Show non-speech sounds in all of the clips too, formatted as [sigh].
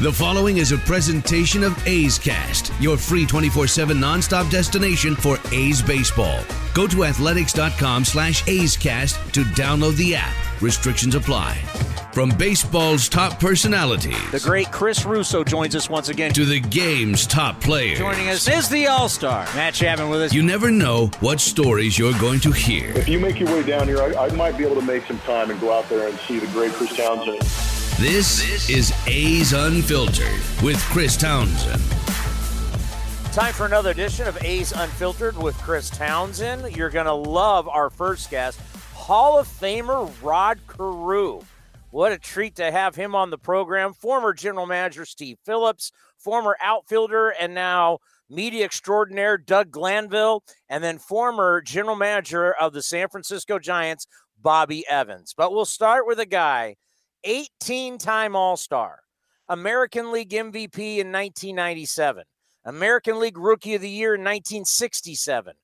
The following is a presentation of A's Cast, your free 24-7 nonstop destination for A's baseball. Go to athletics.com slash A's Cast to download the app. Restrictions apply. From baseball's top personalities. The great Chris Russo joins us once again. To the game's top players. Joining us is the All-Star, Matt Chapman with us. You never know what stories you're going to hear. If you make your way down here, I, I might be able to make some time and go out there and see the great Chris Townsend. This, is A's Unfiltered with Chris Townsend. Time for another edition of A's Unfiltered with Chris Townsend. You're going to love our first guest, Hall of Famer Rod Carew. What a treat to have him on the program. Former general manager Steve Phillips, former outfielder, and now media extraordinaire Doug Glanville, and then former general manager of the San Francisco Giants, Bobby Evans. But we'll start with a guy 18 time All Star, American League MVP in 1997, American League Rookie of the Year in 1967,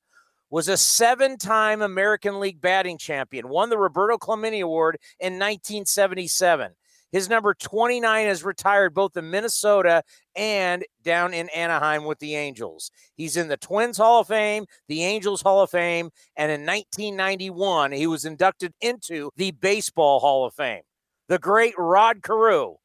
was a seven time American League batting champion, won the Roberto Clemente Award in 1977. His number 29 is retired both in Minnesota and down in Anaheim with the Angels. He's in the Twins Hall of Fame, the Angels Hall of Fame, and in 1991, he was inducted into the Baseball Hall of Fame the great Rod Carew.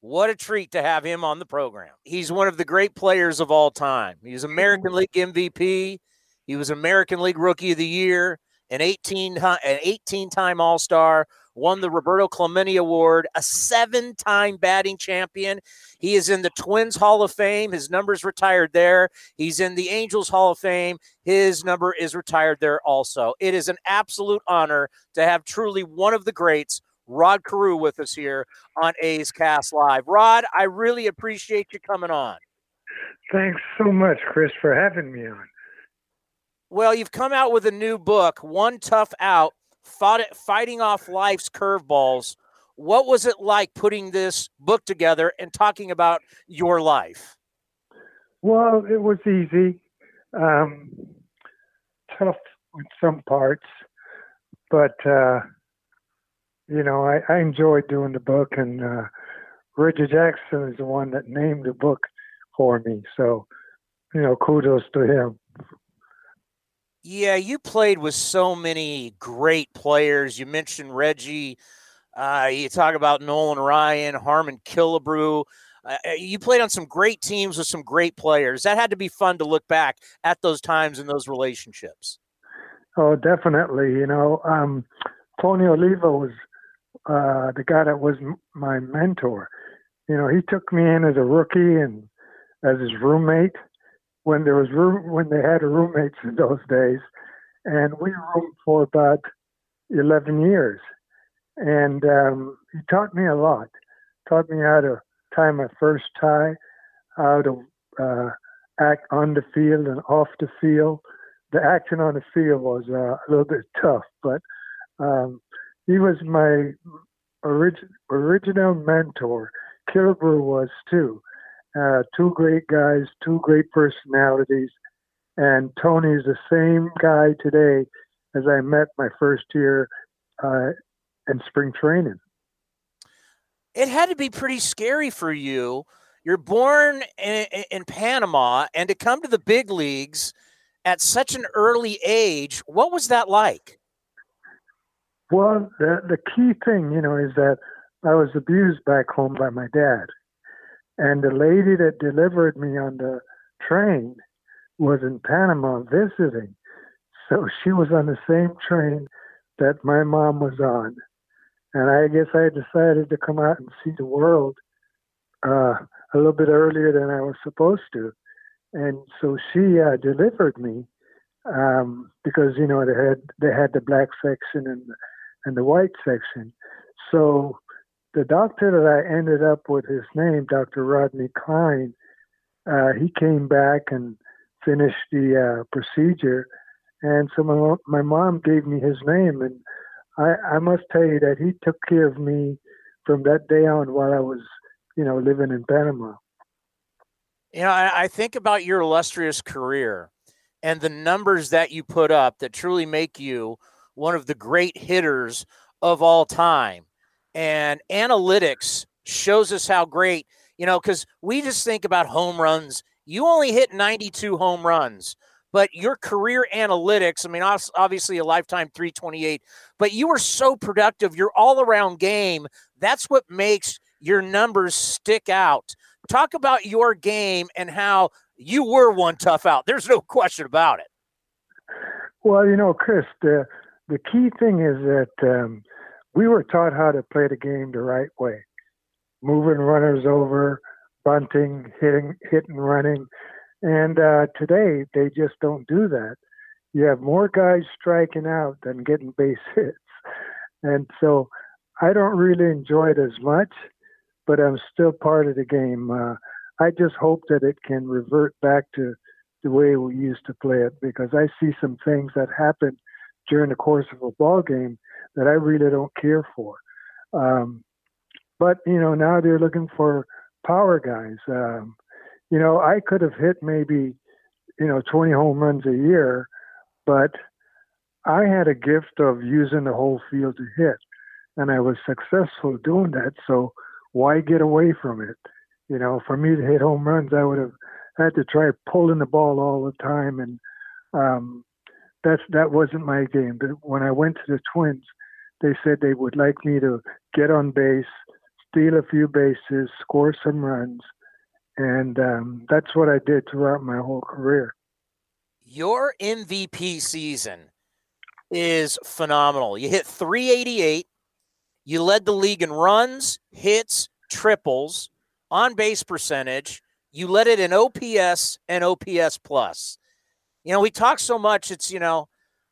What a treat to have him on the program. He's one of the great players of all time. He was American mm-hmm. League MVP. He was American League Rookie of the Year, an 18 an 18 time All Star, won the Roberto Clemente Award, a seven time batting champion. He is in the Twins Hall of Fame. His number's retired there. He's in the Angels Hall of Fame. His number is retired there also. It is an absolute honor to have truly one of the greats Rod Carew with us here on A's Cast Live. Rod, I really appreciate you coming on. Thanks so much, Chris, for having me on. Well, you've come out with a new book, One Tough Out, Fighting Off Life's Curveballs. What was it like putting this book together and talking about your life? Well, it was easy, um, tough in some parts, but uh, you know, I, I enjoyed doing the book, and uh, Reggie Jackson is the one that named the book for me. So, you know, kudos to him. Yeah, you played with so many great players. You mentioned Reggie. Uh, you talk about Nolan Ryan, Harmon Killebrew. Uh, uh, you played on some great teams with some great players. That had to be fun to look back at those times and those relationships. Oh, definitely. You know, um, Tony Oliva was uh, the guy that was m- my mentor. You know, he took me in as a rookie and as his roommate when there was room when they had roommates in those days, and we roomed for about eleven years. And um, he taught me a lot. Taught me how to tie my first tie, how to uh, act on the field and off the field. The action on the field was uh, a little bit tough, but um, he was my orig- original mentor. Killebrew was too. Uh, two great guys, two great personalities, and Tony's the same guy today as I met my first year uh, in spring training. It had to be pretty scary for you. You're born in, in Panama, and to come to the big leagues at such an early age, what was that like? Well, the the key thing, you know, is that I was abused back home by my dad, and the lady that delivered me on the train was in Panama visiting, so she was on the same train that my mom was on, and I guess I decided to come out and see the world uh, a little bit earlier than I was supposed to, and so she uh, delivered me um, because you know they had they had the black section and and the white section. So the doctor that I ended up with his name, Dr. Rodney Cline, uh, he came back and finished the uh, procedure. And so my, my mom gave me his name. And I, I must tell you that he took care of me from that day on while I was, you know, living in Panama. You know, I, I think about your illustrious career and the numbers that you put up that truly make you – one of the great hitters of all time. And analytics shows us how great You know, because we just think about home runs. You only hit 92 home runs, but your career analytics, I mean, obviously a lifetime 328, but you were so productive. Your all around game, that's what makes your numbers stick out. Talk about your game and how you were one tough out. There's no question about it. Well, you know, Chris, the the key thing is that um, we were taught how to play the game the right way, moving runners over, bunting, hitting, hitting, running, and uh, today they just don't do that. You have more guys striking out than getting base [laughs] hits, and so I don't really enjoy it as much, but I'm still part of the game. Uh, I just hope that it can revert back to the way we used to play it because I see some things that happen during the course of a ball game that I really don't care for. Um, but you know now they're looking for power guys. Um, you know I could have hit maybe you know 20 home runs a year, but I had a gift of using the whole field to hit, and I was successful doing that. So why get away from it? You know, for me to hit home runs, I would have had to try pulling the ball all the time, and um, that's that wasn't my game. But when I went to the Twins, they said they would like me to get on base, steal a few bases, score some runs, and um, that's what I did throughout my whole career. Your MVP season is phenomenal. You hit 388. You led the league in runs, hits, triples, on base percentage. You led it in OPS and OPS plus. You know, we talk so much, it's, you know,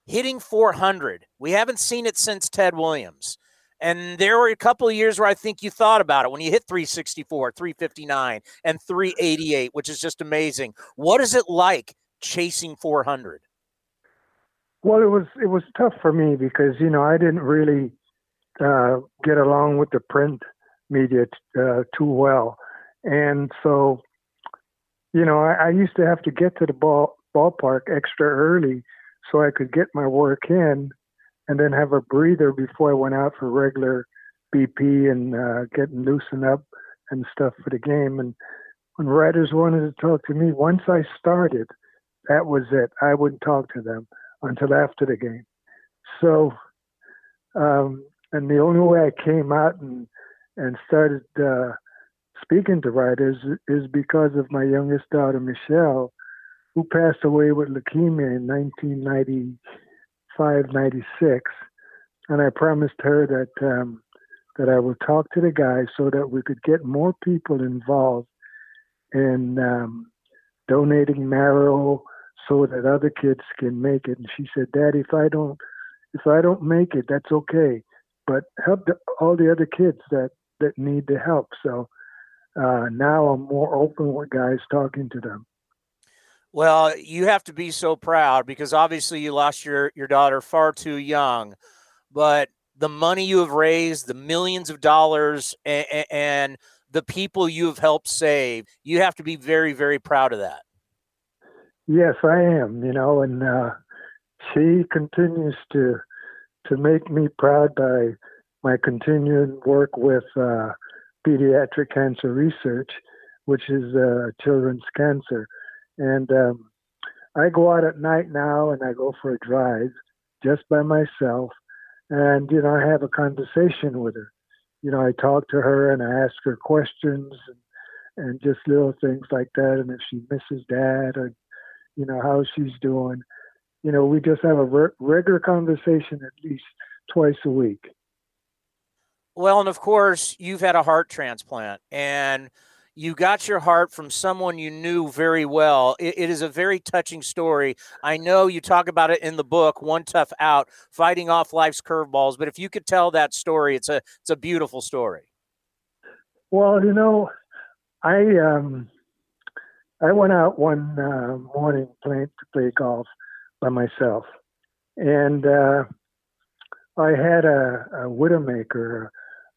hitting 400. We haven't seen it since Ted Williams. And there were a couple of years where I think you thought about it when you hit 364, 359, and 388, which is just amazing. What is it like chasing 400? Well, it was it was tough for me because you know I didn't really uh, get along with the print media uh, too well, and so you know I, I used to have to get to the ball ballpark extra early so I could get my work in and then have a breather before I went out for regular BP and uh, getting loosened up and stuff for the game. And when writers wanted to talk to me, once I started, that was it. I wouldn't talk to them until after the game. So, um, and the only way I came out and and started uh, speaking to writers is because of my youngest daughter, Michelle, who passed away with leukemia in 1995, 96. And I promised her that um, that I would talk to the guys so that we could get more people involved in um, donating marrow so that other kids can make it. And she said, "Daddy, if I don't if I don't make it, that's okay, but help the, all the other kids that that need the help." So uh, now I'm more open with guys talking to them. Well, you have to be so proud because obviously you lost your, your daughter far too young, but the money you have raised, the millions of dollars, and, and the people you have helped save, you have to be very, very proud of that. Yes, I am. You know, and uh, she continues to to make me proud by my continuing work with uh, pediatric cancer research, which is uh, children's cancer. And um, I go out at night now and I go for a drive just by myself. And, you know, I have a conversation with her. You know, I talk to her and I ask her questions and, and just little things like that. And if she misses dad or, you know, how she's doing. You know, we just have a re- regular conversation at least twice a week. Well, and of course, you've had a heart transplant. And you got your heart from someone you knew very well. It, it is a very touching story. I know you talk about it in the book, One Tough Out, fighting off life's curveballs. But if you could tell that story, it's a it's a beautiful story. Well, you know, I um, I went out one uh, morning playing to play golf by myself, and uh, I had a, a widowmaker,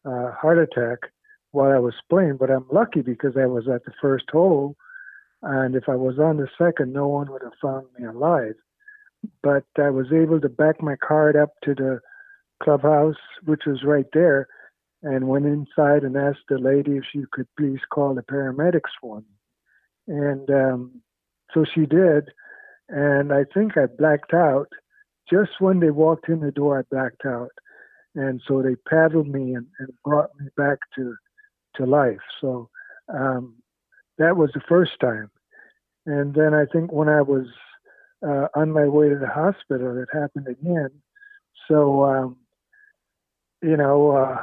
a heart attack while I was playing, but I'm lucky because I was at the first hole, and if I was on the second, no one would have found me alive. But I was able to back my cart up to the clubhouse, which was right there, and went inside and asked the lady if she could please call the paramedics for me. And um, so she did. And I think I blacked out. Just when they walked in the door, I blacked out. And so they paddled me and, and brought me back to, to life. So um, that was the first time. And then I think when I was uh, on my way to the hospital, it happened again. So, um, you know, uh,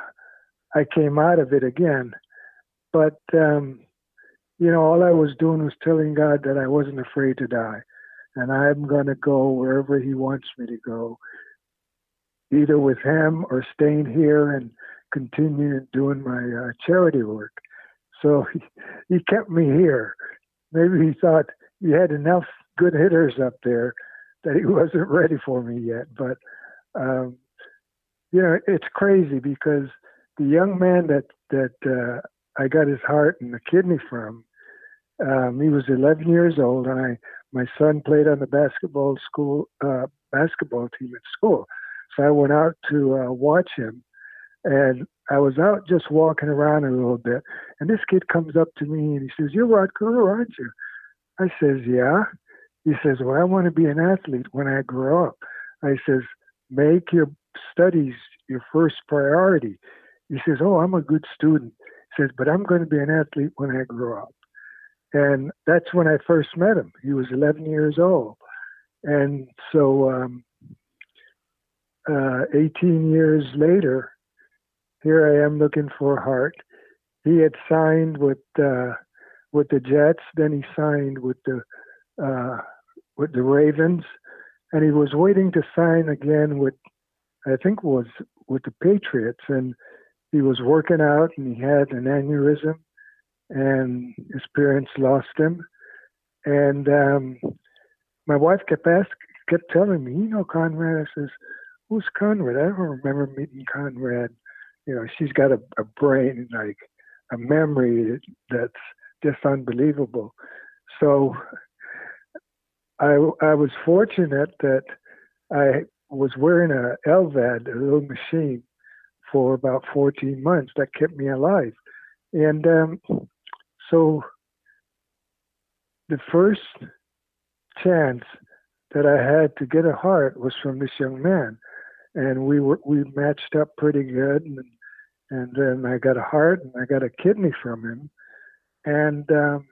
I came out of it again. But, um, you know, all I was doing was telling God that I wasn't afraid to die. And I'm going to go wherever He wants me to go, either with Him or staying here and continuing doing my uh, charity work. So [laughs] he, he kept me here. Maybe he thought he had enough good hitters up there that he [laughs] wasn't ready for me yet. But um, you know, it's crazy because the young man that that uh, I got his heart and the kidney from, um, he was 11 years old, and I my son played on the basketball school uh, basketball team at school, so I went out to uh, watch him, and I was out just walking around a little bit, and this kid comes up to me and he says, "You're Rod Carew, aren't you?" I says, "Yeah." He says, "Well, I want to be an athlete when I grow up." I says, "Make your studies your first priority." He says, "Oh, I'm a good student." He says, "But I'm going to be an athlete when I grow up." And that's when I first met him. He was 11 years old, and so um, uh, 18 years later, here I am looking for heart. He had signed with uh, with the Jets, then he signed with the uh, with the Ravens, and he was waiting to sign again with I think was with the Patriots, and he was working out and he had an aneurysm, and his parents lost him, and um, my wife kept asking, kept telling me, you know, Konrad. I says, who's Konrad? I don't remember meeting Konrad you know, she's got a, a brain like a memory that's just unbelievable. So I I was fortunate that I was wearing a LVAD, a little machine, for about 14 months. That kept me alive, and um, so the first chance that I had to get a heart was from this young man and we were we matched up pretty good and and then I got a heart and I got a kidney from him. And um,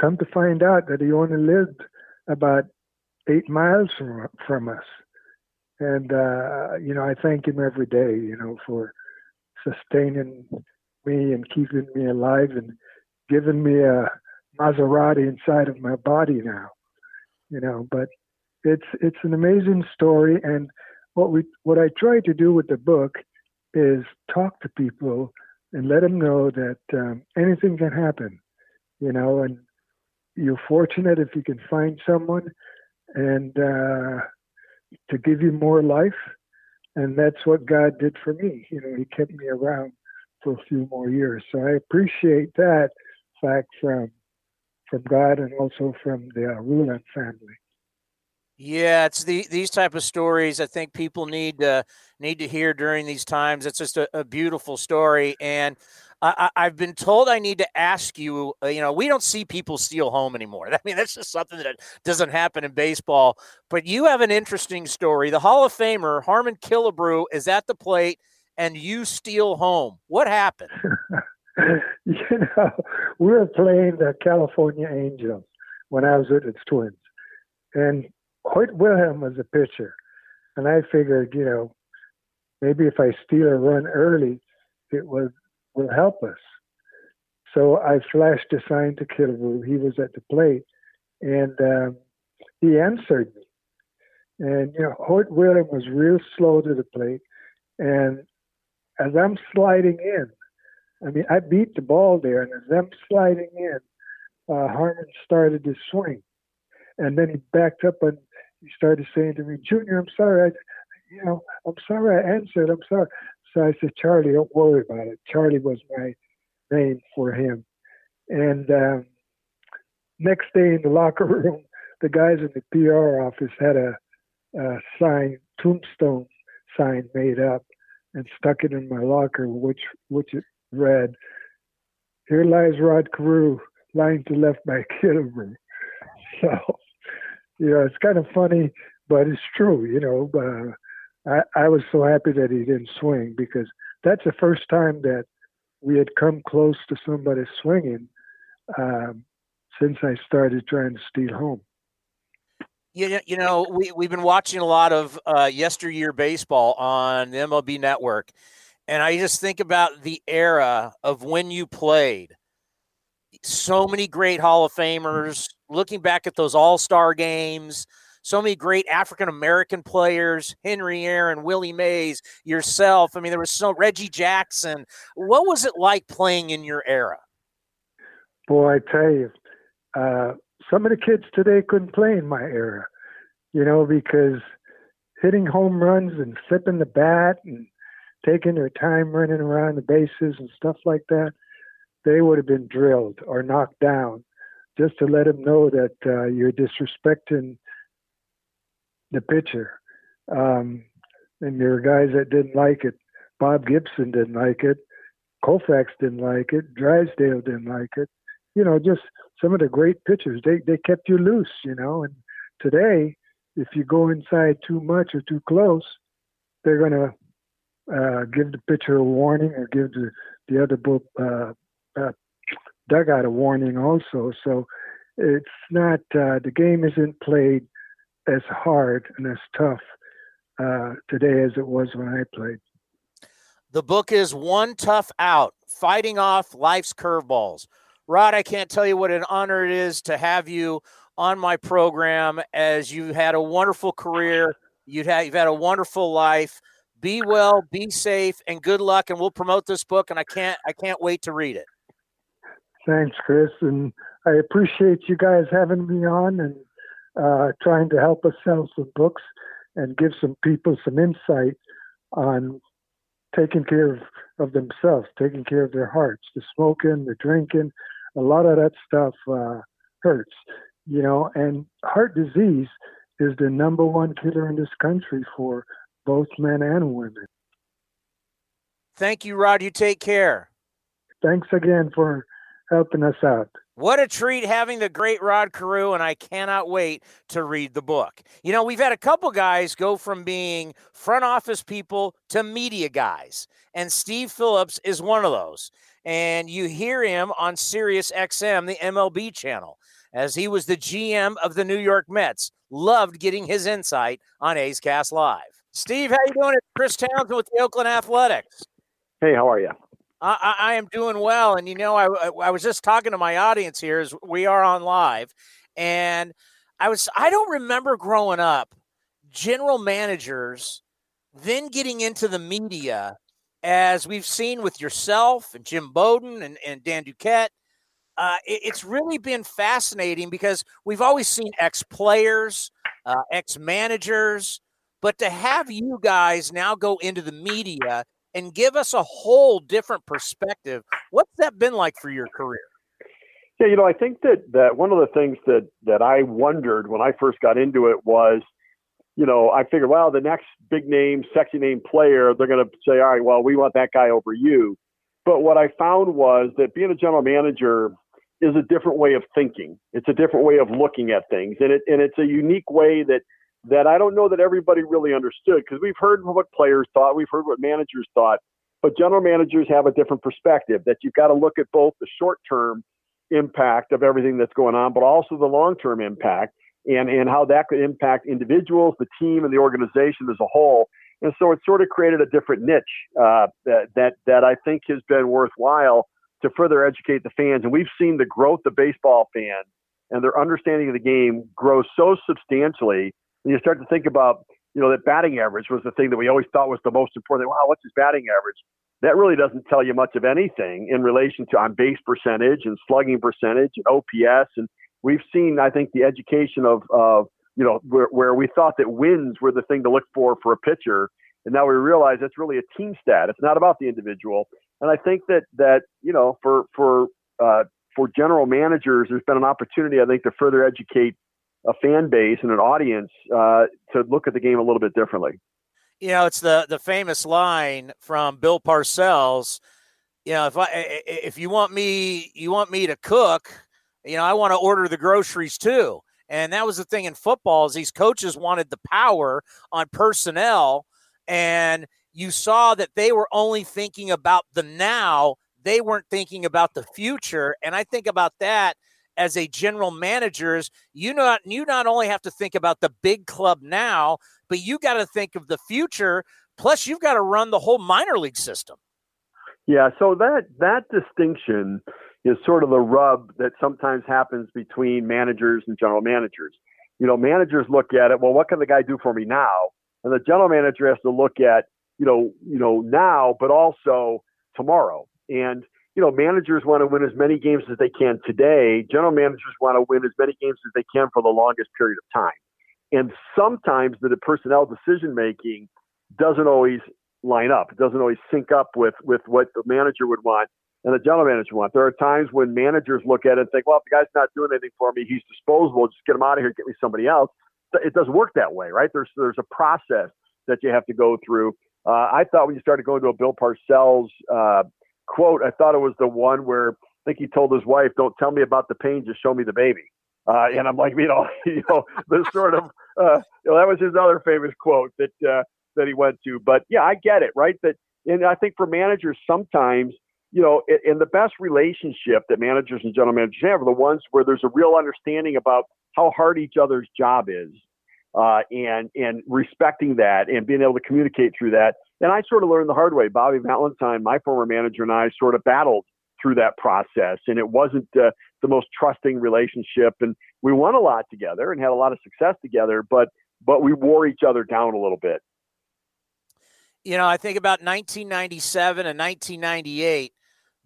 come to find out that he only lived about eight miles from from us. And uh, you know I thank him every day you know for sustaining me and keeping me alive and giving me a Maserati inside of my body now you know. But it's it's an amazing story. And what we what I try to do with the book is talk to people and let them know that um, anything can happen you know and you're fortunate if you can find someone and uh, to give you more life and that's what God did for me you know he kept me around for a few more years. So I appreciate that fact from from God and also from the Reuland family yeah, it's the these type of stories I think people need to need to hear during these times. It's just a, a beautiful story, and I, have been told I need to ask you. Uh, you know, we don't see people steal home anymore. [laughs] I mean, that's just something that doesn't happen in baseball. But you have an interesting story. The Hall of Famer Harmon Killebrew is at the plate, and you steal home. What happened? [laughs] you know, we were playing the California Angels when I was with the Twins, and Hoyt Wilhelm was a pitcher, and I figured, you know, maybe if I steal a run early, it will will help us. So I flashed a sign to Killebrew. He was at the plate, and um, he answered me. And you know, Hoyt Wilhelm was real slow to the plate, and as I'm sliding in, I mean, I beat the ball there, and as I'm sliding in, uh, Harmon started to swing, and then he backed up and he started saying to me, Junior, I'm sorry. I, you know, I'm sorry I answered. I'm sorry. So I said, Charlie, don't worry about it. Charlie was my name for him. And um, next day in the locker [laughs] room, the guys in the PR office had a, a sign, tombstone sign made up and stuck it in my locker, which which it read, "Here lies Rod Carew, lying to left by Kidderman." [laughs] So, you know, it's kind of funny, but it's true. You know, uh, I I was so happy that he didn't swing because that's the first time that we had come close to somebody swinging um, since I started trying to steal home. You, you know, we, we've been watching a lot of uh, yesteryear baseball on the MLB network. And I just think about the era of when you played. So many great Hall of Famers, looking back at those all star games, so many great African American players, Henry Aaron, Willie Mays, yourself. I mean, there was so Reggie Jackson. What was it like playing in your era? Boy, I tell you, uh, some of the kids today couldn't play in my era, you know, because hitting home runs and flipping the bat and taking their time running around the bases and stuff like that, they would have been drilled or knocked down just to let them know that uh, you're disrespecting the pitcher. Um, and there were guys that didn't like it. Bob Gibson didn't like it. Koufax didn't like it. Drysdale didn't like it. You know, just some of the great pitchers. They they kept you loose, you know. And today, if you go inside too much or too close, they're gonna uh, give the pitcher a warning or give the the other book, uh, uh, dugout a warning also. So it's not uh, the game isn't played as hard and as tough uh, today as it was when I played. The book is One Tough Out Fighting Off Life's Curveballs. Rod, I can't tell you what an honor it is to have you on my program as you had a wonderful career. You've had, you've had a wonderful life. Be well, be safe, and good luck. And we'll promote this book, and I can't I can't wait to read it. Thanks, Chris, and I appreciate you guys having me on and uh, trying to help us sell some books and give some people some insight on taking care of, of themselves, taking care of their hearts, the smoking, the drinking, a lot of that stuff uh, hurts, you know, and heart disease is the number one killer in this country for both men and women. Thank you, Rod. You take care. Thanks again for helping us out. What a treat having the great Rod Carew, and I cannot wait to read the book. You know, we've had a couple guys go from being front office people to media guys, and Steve Phillips is one of those. And you hear him on Sirius XM, the MLB channel, as he was the GM of the New York Mets. Loved getting his insight on A's Cast Live. Steve, how you doing? It's Chris Townsend with the Oakland Athletics. Hey, how are you? I, I, am doing well, and you know, I, I was just talking to my audience here as we are on live, and I was I don't remember growing up general managers then getting into the media as we've seen with yourself and Jim Bowden and, and Dan Duquette. Uh, it, it's really been fascinating because we've always seen ex players, uh, ex managers, but to have you guys now go into the media and give us a whole different perspective. What's that been like for your career? Yeah, you know, I think that that one of the things that that I wondered when I first got into it was, you know, I figured, well, the next big name, sexy name player, they're going to say, all right, well, we want that guy over you. But what I found was that being a general manager is a different way of thinking. It's a different way of looking at things, and it and it's a unique way that that I don't know that everybody really understood because we've heard what players thought, we've heard what managers thought, but general managers have a different perspective that you've got to look at both the short term impact of everything that's going on, but also the long term impact and, and how that could impact individuals, the team, and the organization as a whole. And so it sort of created a different niche uh, that, that, that I think has been worthwhile to further educate the fans. And we've seen the growth of baseball fans and their understanding of the game grow so substantially you start to think about, you know, that batting average was the thing that we always thought was the most important. Wow, what's his batting average? That really doesn't tell you much of anything in relation to on base percentage and slugging percentage and OPS. And we've seen, I think, the education of, of you know, where, where we thought that wins were the thing to look for for a pitcher. And now we realize that's really a team stat. It's not about the individual. And I think that, that you know, for, for, uh, for general managers, there's been an opportunity, I think, to further educate a fan base and an audience uh, to look at the game a little bit differently. You know, it's the the famous line from Bill Parcells. You know, if I if you want me, you want me to cook. You know, I want to order the groceries too. And that was the thing in football is these coaches wanted the power on personnel, and you saw that they were only thinking about the now. They weren't thinking about the future. And I think about that as a general manager is you not you not only have to think about the big club now, but you got to think of the future. Plus, you've got to run the whole minor league system. Yeah, so that that distinction is sort of the rub that sometimes happens between managers and general managers. You know, managers look at it, well, what can the guy do for me now? And the general manager has to look at, you know, you know, now, but also tomorrow. And you know, managers want to win as many games as they can today. General managers want to win as many games as they can for the longest period of time. And sometimes the personnel decision making doesn't always line up. It doesn't always sync up with with what the manager would want and the general manager want. There are times when managers look at it and think, well, if the guy's not doing anything for me, he's disposable. Just get him out of here, get me somebody else. It doesn't work that way, right? There's there's a process that you have to go through. Uh, I thought when you started going to a Bill Parcells uh, quote, I thought it was the one where I think he told his wife, "Don't tell me about the pain, just show me the baby." Uh, and I'm like, [laughs] you know, you know, this sort of, uh, you know, that was his other famous quote that uh, that he went to. But yeah, I get it, right? That, and I think for managers, sometimes, you know, in the best relationship that managers and general managers have are the ones where there's a real understanding about how hard each other's job is, uh, and and respecting that and being able to communicate through that. And I sort of learned the hard way. Bobby Valentine, my former manager, and I sort of battled through that process, and it wasn't uh, the most trusting relationship. And we won a lot together and had a lot of success together, but but we wore each other down a little bit. You know, I think about 1997 and 1998.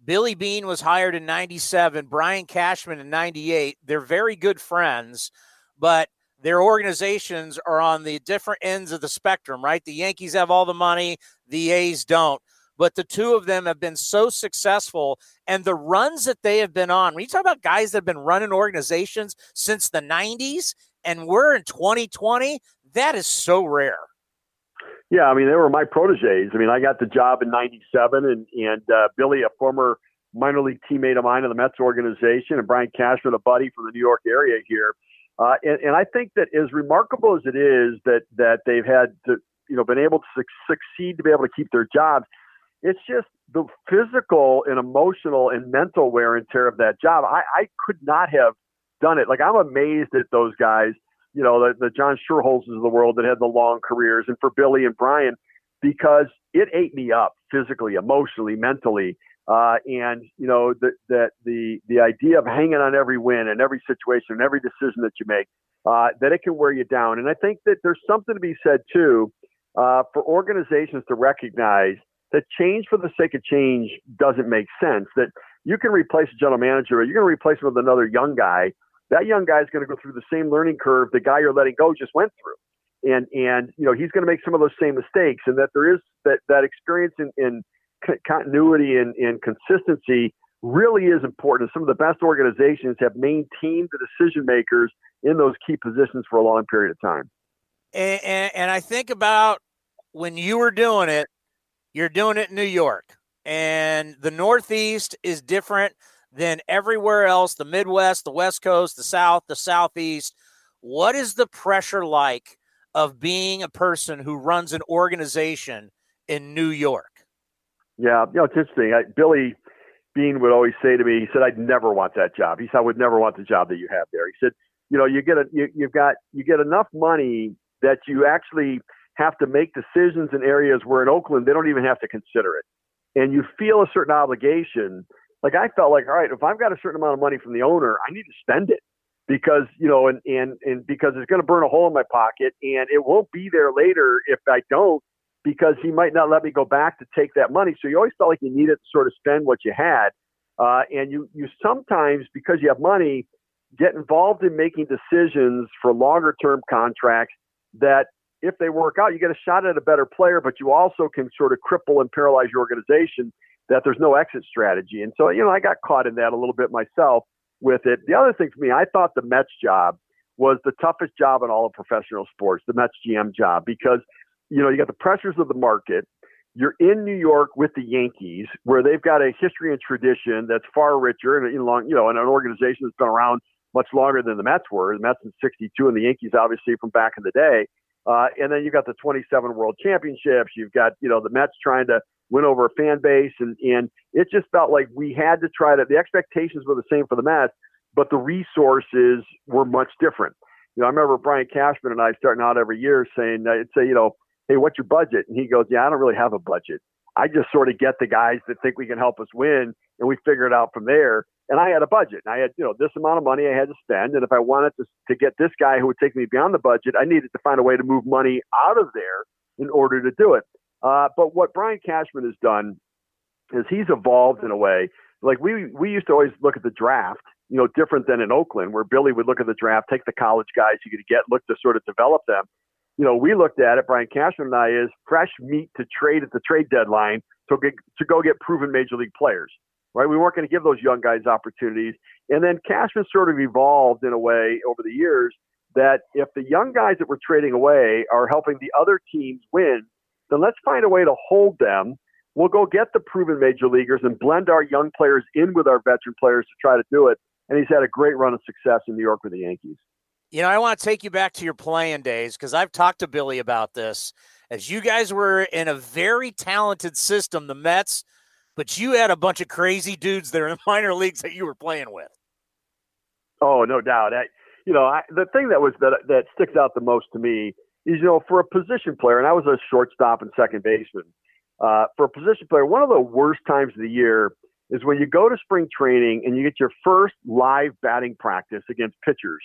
Billy Beane was hired in 97, Brian Cashman in 98. They're very good friends, but their organizations are on the different ends of the spectrum, right? The Yankees have all the money, the A's don't. But the two of them have been so successful, and the runs that they have been on. When you talk about guys that have been running organizations since the 90s, and we're in 2020, that is so rare. Yeah, I mean, they were my proteges. I mean, I got the job in '97, and and uh, Billy, a former minor league teammate of mine in the Mets organization, and Brian Cashman, a buddy from the New York area here. Uh, and, and I think that as remarkable as it is that that they've had to, you know, been able to su- succeed to be able to keep their jobs, it's just the physical and emotional and mental wear and tear of that job. I, I could not have done it. Like I'm amazed at those guys, you know, the, the John Schuerholzes of the world that had the long careers, and for Billy and Brian, because it ate me up physically, emotionally, mentally. Uh, and you know that the the idea of hanging on every win and every situation and every decision that you make, uh, that it can wear you down. And I think that there's something to be said too uh, for organizations to recognize that change for the sake of change doesn't make sense. That you can replace a general manager, or you're going to replace him with another young guy. That young guy is going to go through the same learning curve the guy you're letting go just went through, and and you know he's going to make some of those same mistakes, and that there is that that experience in, in continuity and, and consistency really is important. Some of the best organizations have maintained the decision makers in those key positions for a long period of time. And, and, and, I think about when you were doing it, you're doing it in New York, and the Northeast is different than everywhere else the Midwest, the West Coast, the South, the Southeast. What is the pressure like of being a person who runs an organization in New York? Yeah, you know, it's interesting. I, Billy Beane would always say to me, he said, "I'd never want that job." He said, "I would never want the job that you have there." He said, "You know, you get a, you, you've got you get enough money that you actually have to make decisions in areas where in Oakland they don't even have to consider it, and you feel a certain obligation." Like I felt like, all right, if I've got a certain amount of money from the owner, I need to spend it because you know, and and and because it's going to burn a hole in my pocket, and it won't be there later if I don't because he might not let me go back to take that money. So you always felt like you needed to sort of spend what you had. Uh, and you, you sometimes, because you have money, get involved in making decisions for longer term contracts that if they work out, you get a shot at a better player, but you also can sort of cripple and paralyze your organization that there's no exit strategy. And so, you know, I got caught in that a little bit myself with it. The other thing for me, I thought the Mets job was the toughest job in all of professional sports, the Mets GM job, because you know, you got the pressures of the market. You're in New York with the Yankees, where they've got a history and tradition that's far richer, and you know, you know, and an organization that's been around much longer than the Mets were. The Mets in '62, and the Yankees obviously from back in the day. Uh, and then you've got the 27 World Championships. You've got you know the Mets trying to win over a fan base, and and it just felt like we had to try to. The expectations were the same for the Mets, but the resources were much different. You know, I remember Brian Cashman and I starting out every year saying, I'd say, you know, hey, what's your budget? And he goes, yeah, I don't really have a budget. I just sort of get the guys that think we can help us win, and we figure it out from there. And I had a budget, and I had you know this amount of money I had to spend, and if I wanted to to get this guy who would take me beyond the budget, I needed to find a way to move money out of there in order to do it. Uh, but what Brian Cashman has done is he's evolved in a way. Like we we used to always look at the draft, you know, different than in Oakland, where Billy would look at the draft, take the college guys you could get, look to sort of develop them you know, we looked at it, Brian Cashman and I, is fresh meat to trade at the trade deadline to, get, to go get proven major league players, right? We weren't going to give those young guys opportunities. And then Cashman sort of evolved in a way over the years that if the young guys that we're trading away are helping the other teams win, then let's find a way to hold them. We'll go get the proven major leaguers and blend our young players in with our veteran players to try to do it. And he's had a great run of success in New York with the Yankees. You know, I want to take you back to your playing days because I've talked to Billy about this. As you guys were in a very talented system, the Mets, but you had a bunch of crazy dudes there in the [laughs] minor leagues that you were playing with. Oh, no doubt. I, you know, I, the thing that was that that sticks out the most to me is, you know, for a position player, and I was a shortstop and second baseman. Uh, for a position player, one of the worst times of the year is when you go to spring training and you get your first live batting practice against pitchers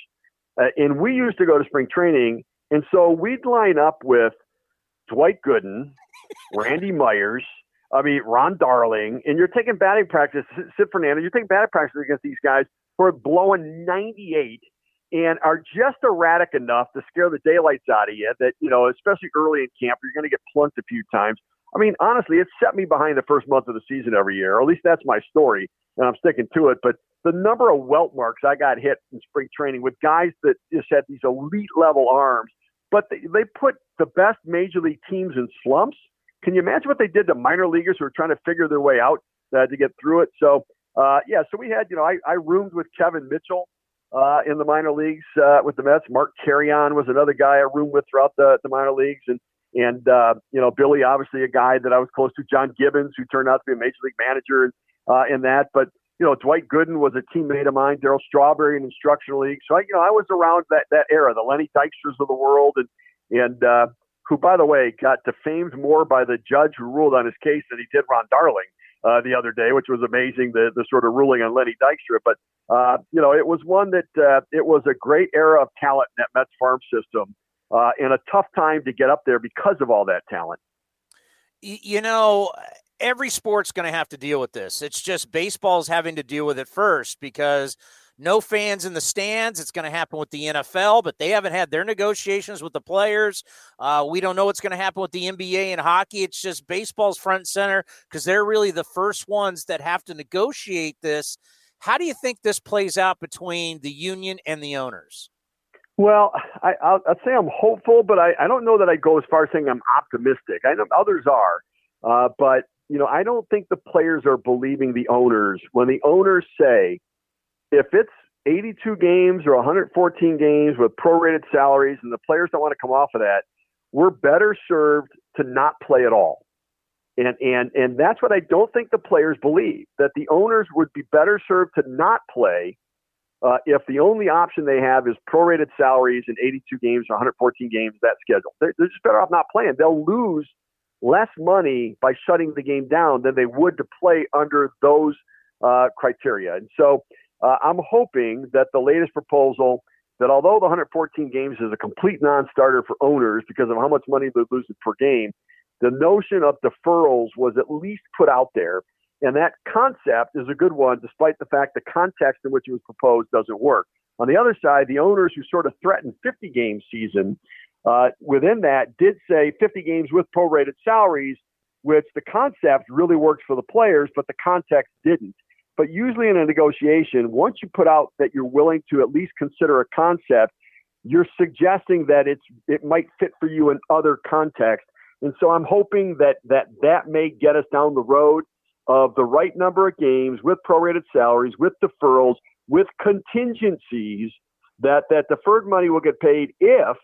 uh, and we used to go to spring training, and so we'd line up with Dwight Gooden, [laughs] Randy Myers, I mean Ron Darling, and you're taking batting practice. Sid Fernandez, you're taking batting practice against these guys who are blowing 98 and are just erratic enough to scare the daylights out of you. That you know, especially early in camp, you're going to get plunked a few times. I mean, honestly, it set me behind the first month of the season every year, or at least that's my story, and I'm sticking to it. But the number of welt marks I got hit in spring training with guys that just had these elite level arms, but they, they put the best major league teams in slumps. Can you imagine what they did to minor leaguers who were trying to figure their way out uh, to get through it? So, uh, yeah, so we had, you know, I, I roomed with Kevin Mitchell uh, in the minor leagues uh, with the Mets. Mark Carreon was another guy I roomed with throughout the, the minor leagues. And, and uh, you know, Billy, obviously a guy that I was close to, John Gibbons, who turned out to be a major league manager and, uh, in that. But you know, Dwight Gooden was a teammate of mine, Darryl Strawberry in instructional league. So I, you know, I was around that that era, the Lenny Dykstras of the world, and and uh, who, by the way, got defamed more by the judge who ruled on his case than he did Ron Darling uh, the other day, which was amazing. The the sort of ruling on Lenny Dykstra, but uh, you know, it was one that uh, it was a great era of talent in that Mets farm system, uh, and a tough time to get up there because of all that talent. You know, every sport's going to have to deal with this. It's just baseball's having to deal with it first because no fans in the stands. It's going to happen with the NFL, but they haven't had their negotiations with the players. Uh, we don't know what's going to happen with the NBA and hockey. It's just baseball's front and center because they're really the first ones that have to negotiate this. How do you think this plays out between the union and the owners? Well, I, will say I'm hopeful, but I, I, don't know that I go as far as saying I'm optimistic. I know others are, uh, but you know, I don't think the players are believing the owners when the owners say, if it's 82 games or 114 games with prorated salaries and the players don't want to come off of that, we're better served to not play at all. And and and that's what I don't think the players believe that the owners would be better served to not play uh, if the only option they have is prorated salaries in 82 games or 114 games that schedule. They're, they're just better off not playing. They'll lose less money by shutting the game down than they would to play under those uh, criteria. And so uh, I'm hoping that the latest proposal, that although the 114 games is a complete non-starter for owners because of how much money they're losing per game, the notion of deferrals was at least put out there. And that concept is a good one, despite the fact the context in which it was proposed doesn't work. On the other side, the owners who sort of threatened 50 game season uh, within that did say 50 games with prorated salaries, which the concept really works for the players, but the context didn't. But usually in a negotiation, once you put out that you're willing to at least consider a concept, you're suggesting that it's it might fit for you in other contexts. And so I'm hoping that that that may get us down the road of the right number of games with prorated salaries, with deferrals, with contingencies that that deferred money will get paid if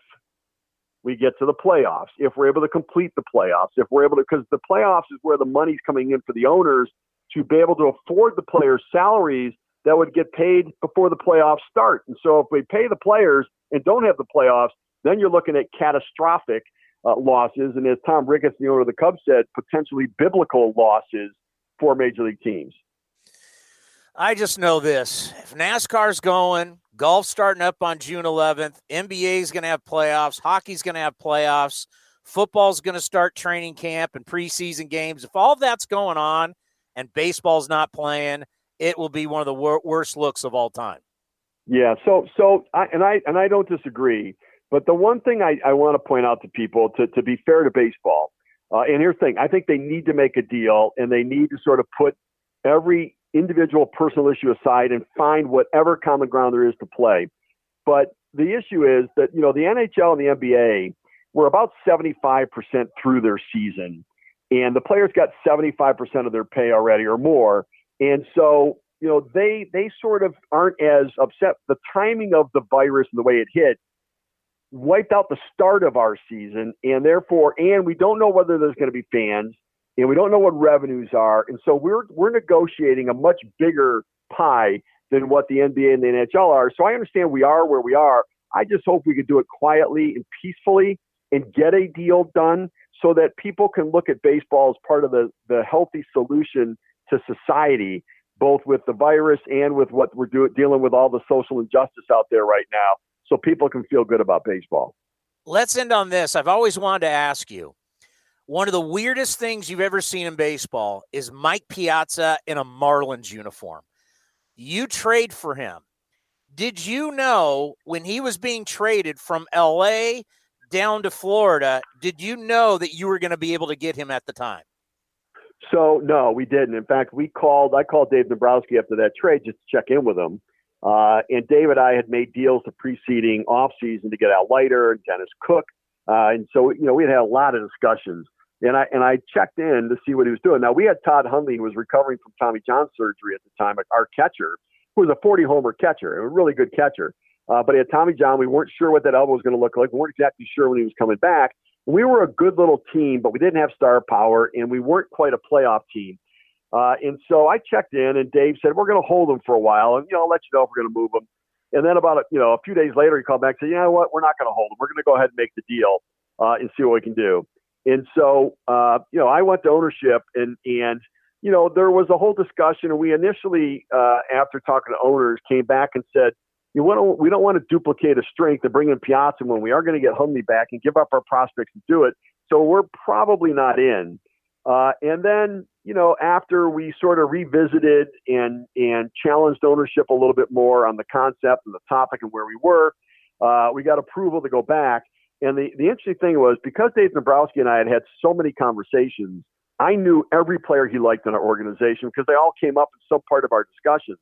we get to the playoffs, if we're able to complete the playoffs, if we're able to, because the playoffs is where the money's coming in for the owners to be able to afford the players' salaries that would get paid before the playoffs start. And so if we pay the players and don't have the playoffs, then you're looking at catastrophic uh, losses. And as Tom Ricketts, the owner of the Cubs, said, potentially biblical losses for major league teams. I just know this. If NASCAR's going, golf's starting up on June 11th, NBA is going to have playoffs, hockey's going to have playoffs, football's going to start training camp and preseason games. If all that's going on and baseball's not playing, it will be one of the wor- worst looks of all time. Yeah. So, so, I, and I and I don't disagree. But the one thing I, I want to point out to people, to, to be fair to baseball, uh, and here's the thing: I think they need to make a deal, and they need to sort of put every individual personal issue aside and find whatever common ground there is to play. But the issue is that you know the NHL and the NBA were about 75% through their season, and the players got 75% of their pay already or more. And so, you know, they they sort of aren't as upset. The timing of the virus and the way it hit wiped out the start of our season, and therefore, and we don't know whether there's going to be fans, and we don't know what revenues are, and so we're we're negotiating a much bigger pie than what the NBA and the NHL are. So I understand we are where we are. I just hope we can do it quietly and peacefully and get a deal done so that people can look at baseball as part of the, the healthy solution to society, both with the virus and with what we're do- dealing with all the social injustice out there right now, so people can feel good about baseball. Let's end on this. I've always wanted to ask you one of the weirdest things you've ever seen in baseball is Mike Piazza in a Marlins uniform. You trade for him. Did you know when he was being traded from LA down to Florida, did you know that you were going to be able to get him at the time? So no, we didn't. In fact, we called. I called Dave Dombrowski after that trade just to check in with him. Uh, and Dave and I had made deals the preceding offseason to get Al Leiter and Dennis Cook. Uh, and so, you know, we had had a lot of discussions. And I and I checked in to see what he was doing. Now we had Todd Hundley, who was recovering from Tommy John surgery at the time, our catcher, who was a 40 homer catcher, a really good catcher. Uh, but he had Tommy John. We weren't sure what that elbow was going to look like. We weren't exactly sure when he was coming back. We were a good little team, but we didn't have star power, and we weren't quite a playoff team. Uh, and so I checked in, and Dave said, "We're going to hold him for a while, and you know, I'll let you know if we're going to move him." And then about a, you know a few days later, he called back and said, "You know what? We're not going to hold him. We're going to go ahead and make the deal uh, and see what we can do." And so uh, you know, I went to ownership, and and you know, there was a whole discussion, and we initially, uh, after talking to owners, came back and said, you want we don't want to duplicate a strength and bring in Piazza when we are going to get Hundley back and give up our prospects to do it. So we're probably not in. Uh, and then, you know, after we sort of revisited and and challenged ownership a little bit more on the concept and the topic and where we were, uh, we got approval to go back. And the, the interesting thing was because Dave Dombrowski and I had had so many conversations, I knew every player he liked in our organization because they all came up in some part of our discussions.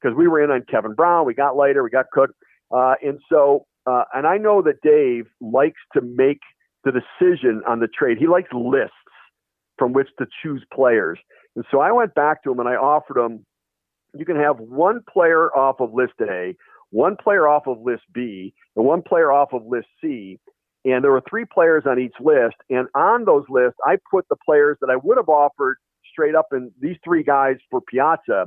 Because we were in on Kevin Brown, we got Leiter, we got Cook, uh, and so uh, and I know that Dave likes to make the decision on the trade. He likes lists from which to choose players. And so I went back to him and I offered him you can have one player off of list A, one player off of list B, and one player off of list C. And there were three players on each list. And on those lists, I put the players that I would have offered straight up and these three guys for Piazza.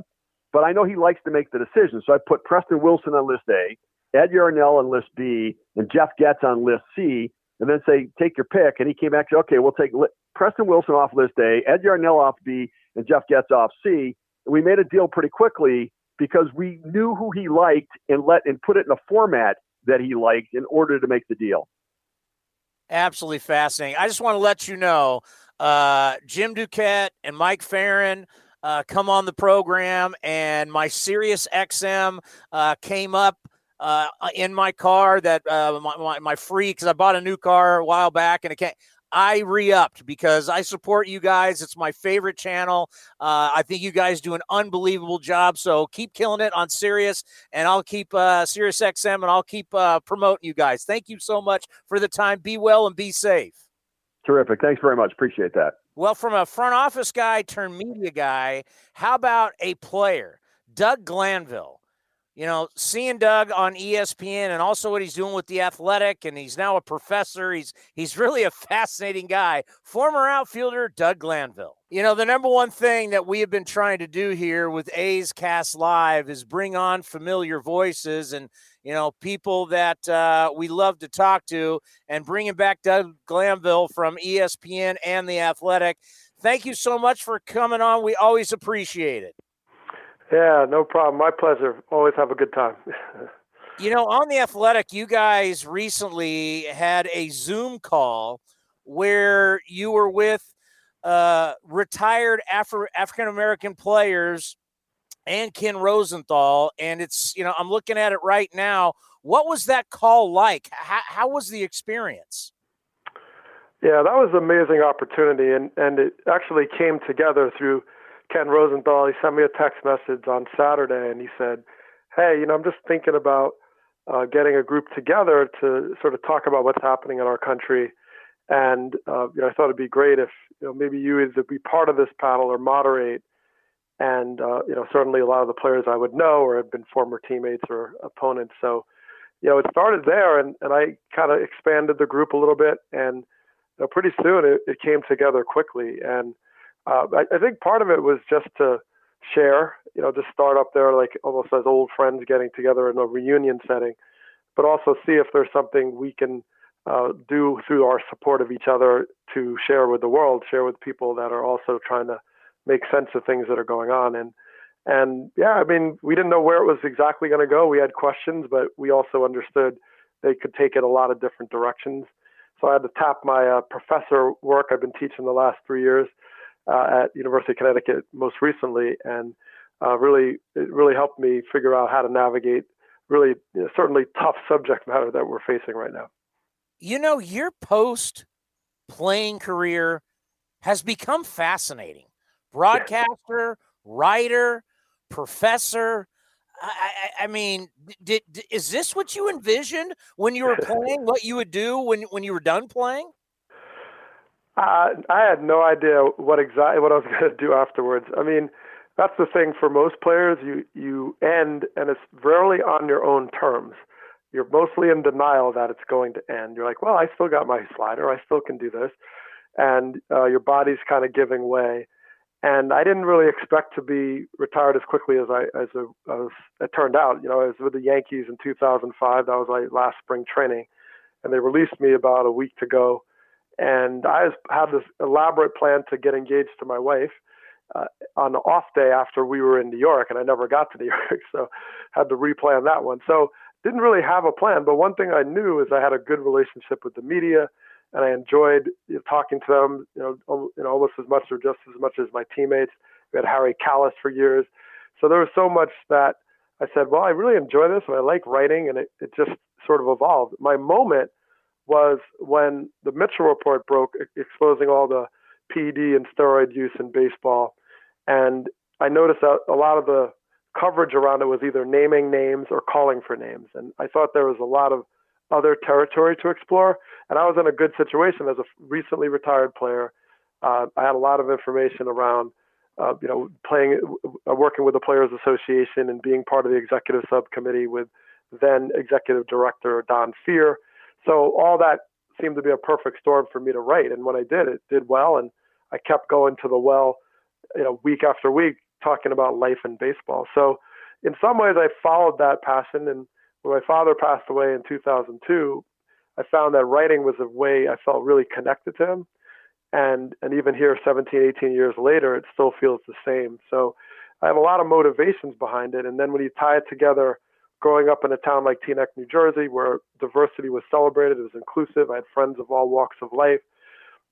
But I know he likes to make the decision. So I put Preston Wilson on list A, Ed Yarnall on list B, and Geoff Goetz on list C and then say, take your pick. And he came back said, okay, we'll take Preston Wilson off list A, Ed Yarnall off B, and Geoff Goetz off C. And we made a deal pretty quickly because we knew who he liked and let and put it in a format that he liked in order to make the deal. Absolutely fascinating. I just want to let you know, uh, Jim Duquette and Mike Ferrin. uh, come on the program, and my Sirius XM uh, came up uh, in my car that uh, my, my, my free because I bought a new car a while back and it can't. I re-upped because I support you guys. It's my favorite channel. Uh, I think you guys do an unbelievable job. So keep killing it on Sirius, and I'll keep uh, Sirius XM, and I'll keep uh, promoting you guys. Thank you so much for the time. Be well and be safe. Terrific. Thanks very much. Appreciate that. Well, from a front office guy turned media guy, how about a player, Doug Glanville? You know, seeing Doug on ESPN and also what he's doing with the Athletic, and he's now a professor. He's he's really a [laughs] fascinating guy. Former outfielder Doug Glanville. You know, the number one thing that we have been trying to do here with A's Cast Live is bring on familiar voices and you know people that uh, we love to talk to, and bringing back Doug Glanville from ESPN and the Athletic. Thank you so much for coming on. We always appreciate it. Yeah, no problem. My pleasure. Always have a good time. [laughs] you know, on the Athletic, you guys recently had a Zoom call where you were with uh, retired Afri- African American players and Ken Rosenthal. And it's, you know, I'm looking at it right now. What was that call like? How, how was the experience? Yeah, that was an amazing opportunity. And, and it actually came together through Ken Rosenthal. He sent me a text message on Saturday and he said, Hey, you know, I'm just thinking about uh, getting a group together to sort of talk about what's happening in our country. And uh, you know, I thought it'd be great if you know maybe you either be part of this panel or moderate. And uh, you know, certainly a lot of the players I would know or have been former teammates or opponents. So, you know, it started there, and and I kind of expanded the group a little bit, and you know, pretty soon it, it came together quickly. And uh, I, I think part of it was just to share, you know, just start up there like almost as old friends getting together in a reunion setting, but also see if there's something we can uh, do through our support of each other to share with the world, share with people that are also trying to make sense of things that are going on. And and yeah, I mean, we didn't know where it was exactly going to go. We had questions, but we also understood they could take it a lot of different directions. So I had to tap my uh, professor work I've been teaching the last three years uh, at University of Connecticut most recently, and uh, really it really helped me figure out how to navigate really you know, certainly tough subject matter that we're facing right now. You know, your post playing career has become fascinating. Broadcaster, writer, professor. I, I, I mean, did, did, is this what you envisioned when you were [laughs] playing? what you would do when when you were done playing? Uh, I had no idea what exactly what I was [laughs] going to do afterwards. I mean, that's the thing for most players. You you end, and it's rarely on your own terms. You're mostly in denial that it's going to end. You're like, well, I still got my slider. I still can do this, and uh, your body's kind of giving way. And I didn't really expect to be retired as quickly as I as, a, as it turned out. You know, I was with the Yankees in 2005. That was my last spring training, and they released me about a week to go and I had this elaborate plan to get engaged to my wife uh, on the off day after we were in New York, and I never got to New [laughs] York, so had to replan that one. So didn't really have a plan, but one thing I knew is I had a good relationship with the media, and I enjoyed you know, talking to them, you know, you know, almost as much or just as much as my teammates. We had Harry Kalas for years, so there was so much that I said, well, I really enjoy this, and I like writing, and it, it just sort of evolved. My moment was when the Mitchell report broke, exposing all the PD and steroid use in baseball. And I noticed that a lot of the coverage around it was either naming names or calling for names. And I thought there was a lot of other territory to explore. And I was in a good situation as a recently retired player. Uh, I had a lot of information around, uh, you know, playing, uh, working with the Players Association and being part of the executive subcommittee with then executive director Don Fehr so all that seemed to be a perfect storm for me to write. And when I did, it did well. And I kept going to the well, you know, week after week, talking about life and baseball. So in some ways, I followed that passion. And when my father passed away in 2002, I found that writing was a way I felt really connected to him. And, and even here, 17, 18 years later, it still feels the same. So I have a lot of motivations behind it. And then when you tie it together growing up in a town like Teaneck, New Jersey, where diversity was celebrated, it was inclusive. I had friends of all walks of life,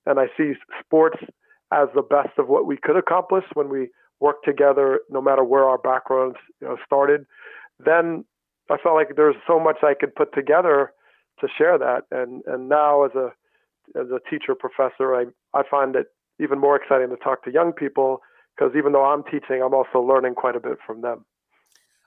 and I see sports as the best of what we could accomplish when we work together, no matter where our backgrounds you know, started. Then I felt like there's so much I could put together to share that, and and now as a as a teacher professor, I I find it even more exciting to talk to young people because even though I'm teaching, I'm also learning quite a bit from them.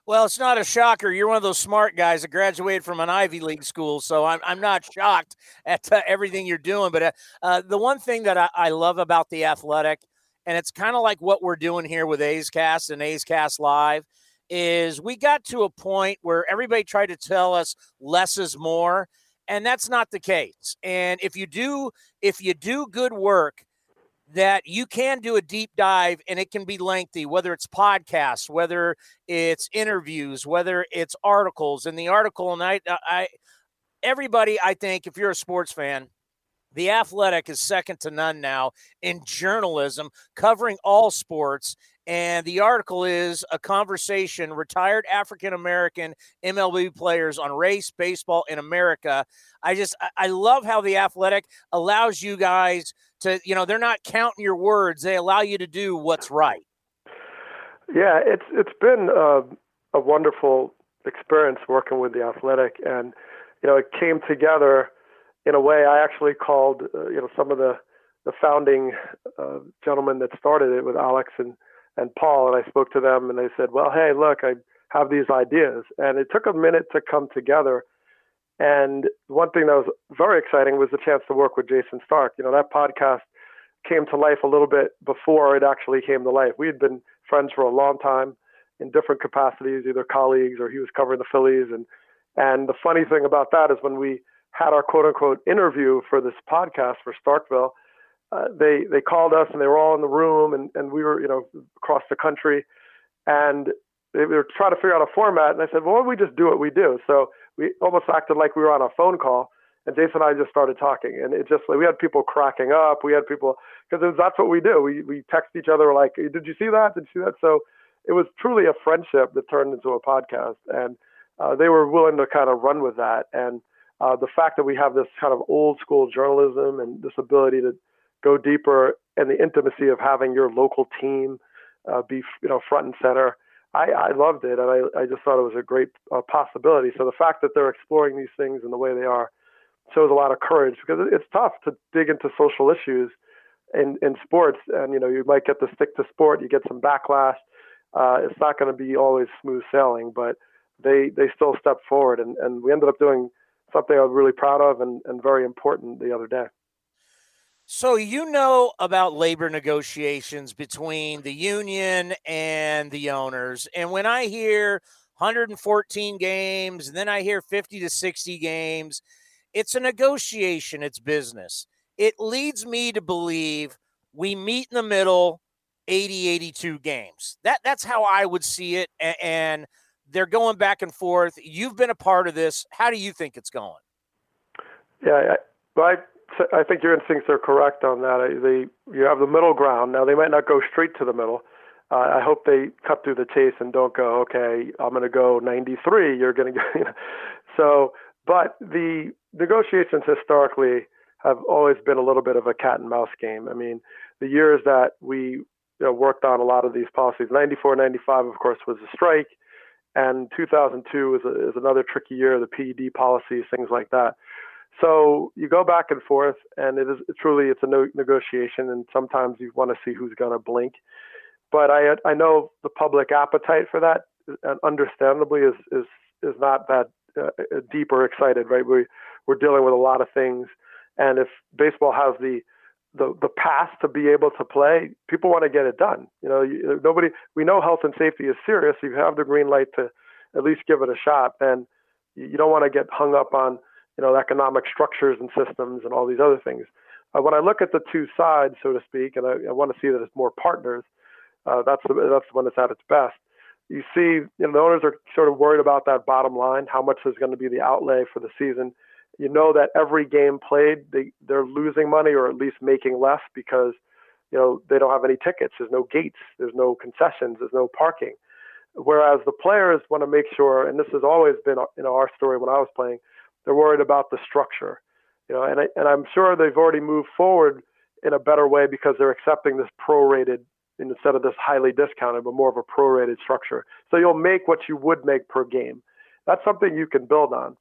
Well, it's not a shocker. You're one of those smart guys that graduated from an Ivy League school, so I'm, I'm not shocked at uh, everything you're doing. But uh, uh, the one thing that I, I love about the athletic, and it's kind of like what we're doing here with A's Cast and A's Cast Live, is we got to a point where everybody tried to tell us less is more, and that's not the case. And if you do, if you do good work, that you can do a deep dive and it can be lengthy, whether it's podcasts, whether it's interviews, whether it's articles. In the article, and I, I, everybody, I think, if you're a sports fan, the Athletic is second to none now in journalism covering all sports. And the article is a conversation retired African American MLB players on race, baseball in America. I just, I love how the Athletic allows you guys to, you know, they're not counting your words. They allow you to do what's right. Yeah, it's it's been a, a wonderful experience working with the Athletic, and you know, it came together in a way. I actually called, uh, you know, some of the the founding uh, gentlemen that started it with Alex and and Paul, and I spoke to them, and they said, "Well, hey, look, I have these ideas," and it took a minute to come together. And one thing that was very exciting was the chance to work with Jayson Stark. You know, that podcast came to life a little bit before it actually came to life. We had been friends for a long time in different capacities, either colleagues or he was covering the Phillies. And and the funny thing about that is when we had our quote unquote interview for this podcast for Starkville, uh, they they called us and they were all in the room and, and we were you know across the country and they were trying to figure out a format and I said, well, why don't we just do what we do? So we almost acted like we were on a phone call. And Jason and I just started talking, and it just like we had people cracking up. We had people because that's what we do. We we text each other like, "Did you see that? Did you see that?" So it was truly a friendship that turned into a podcast, and uh, they were willing to kind of run with that. And uh, the fact that we have this kind of old school journalism and this ability to go deeper, and the intimacy of having your local team uh, be you know front and center I, I loved it, and I, I just thought it was a great uh, possibility. So the fact that they're exploring these things in the way they are shows a lot of courage because it's tough to dig into social issues in in sports, and you know you might get to stick to sport, you get some backlash. Uh, it's not going to be always smooth sailing, but they they still step forward, and and we ended up doing something I was really proud of and and very important the other day. So you know about labor negotiations between the union and the owners. And when I hear 114 games and then I hear 50 to 60 games, it's a negotiation, it's business. It leads me to believe we meet in the middle 80 82 games. That that's how I would see it and they're going back and forth. You've been a part of this. How do you think it's going? Yeah, I, I I think your instincts are correct on that. They, you have the middle ground. Now they might not go straight to the middle. Uh, I hope they cut through the chase and don't go, okay, I'm going to go 93. You're going to go. [laughs] You know. So, but the negotiations historically have always been a little bit of a cat and mouse game. I mean, the years that we you know, worked on a lot of these policies, 94, 95, of course, was a strike, and 2002 is, a, is another tricky year, the PED policies, things like that. So you go back and forth, and it is truly it's a no, negotiation, and sometimes you want to see who's going to blink. But I I know the public appetite for that, and understandably, is is is not that uh, uh, deep or excited, right? We we're dealing with a lot of things, and if baseball has the the the path to be able to play, people want to get it done. You know, you, nobody we know health and safety is serious. You have the green light to at least give it a shot, then you don't want to get hung up on you know, economic structures and systems and all these other things. Uh, when I look at the two sides, so to speak, and I, I want to see that it's more partners, uh, that's the, that's when it's at its best. You see, you know, the owners are sort of worried about that bottom line, how much is going to be the outlay for the season. You know that every game played, they they're losing money or at least making less because, you know, they don't have any tickets. There's no gates. There's no concessions. There's no parking. Whereas the players want to make sure, and this has always been you know our story when I was playing, they're worried about the structure, you know, and I, and I'm sure they've already moved forward in a better way because they're accepting this prorated instead of this highly discounted, but more of a prorated structure. So you'll make what you would make per game. That's something you can build on,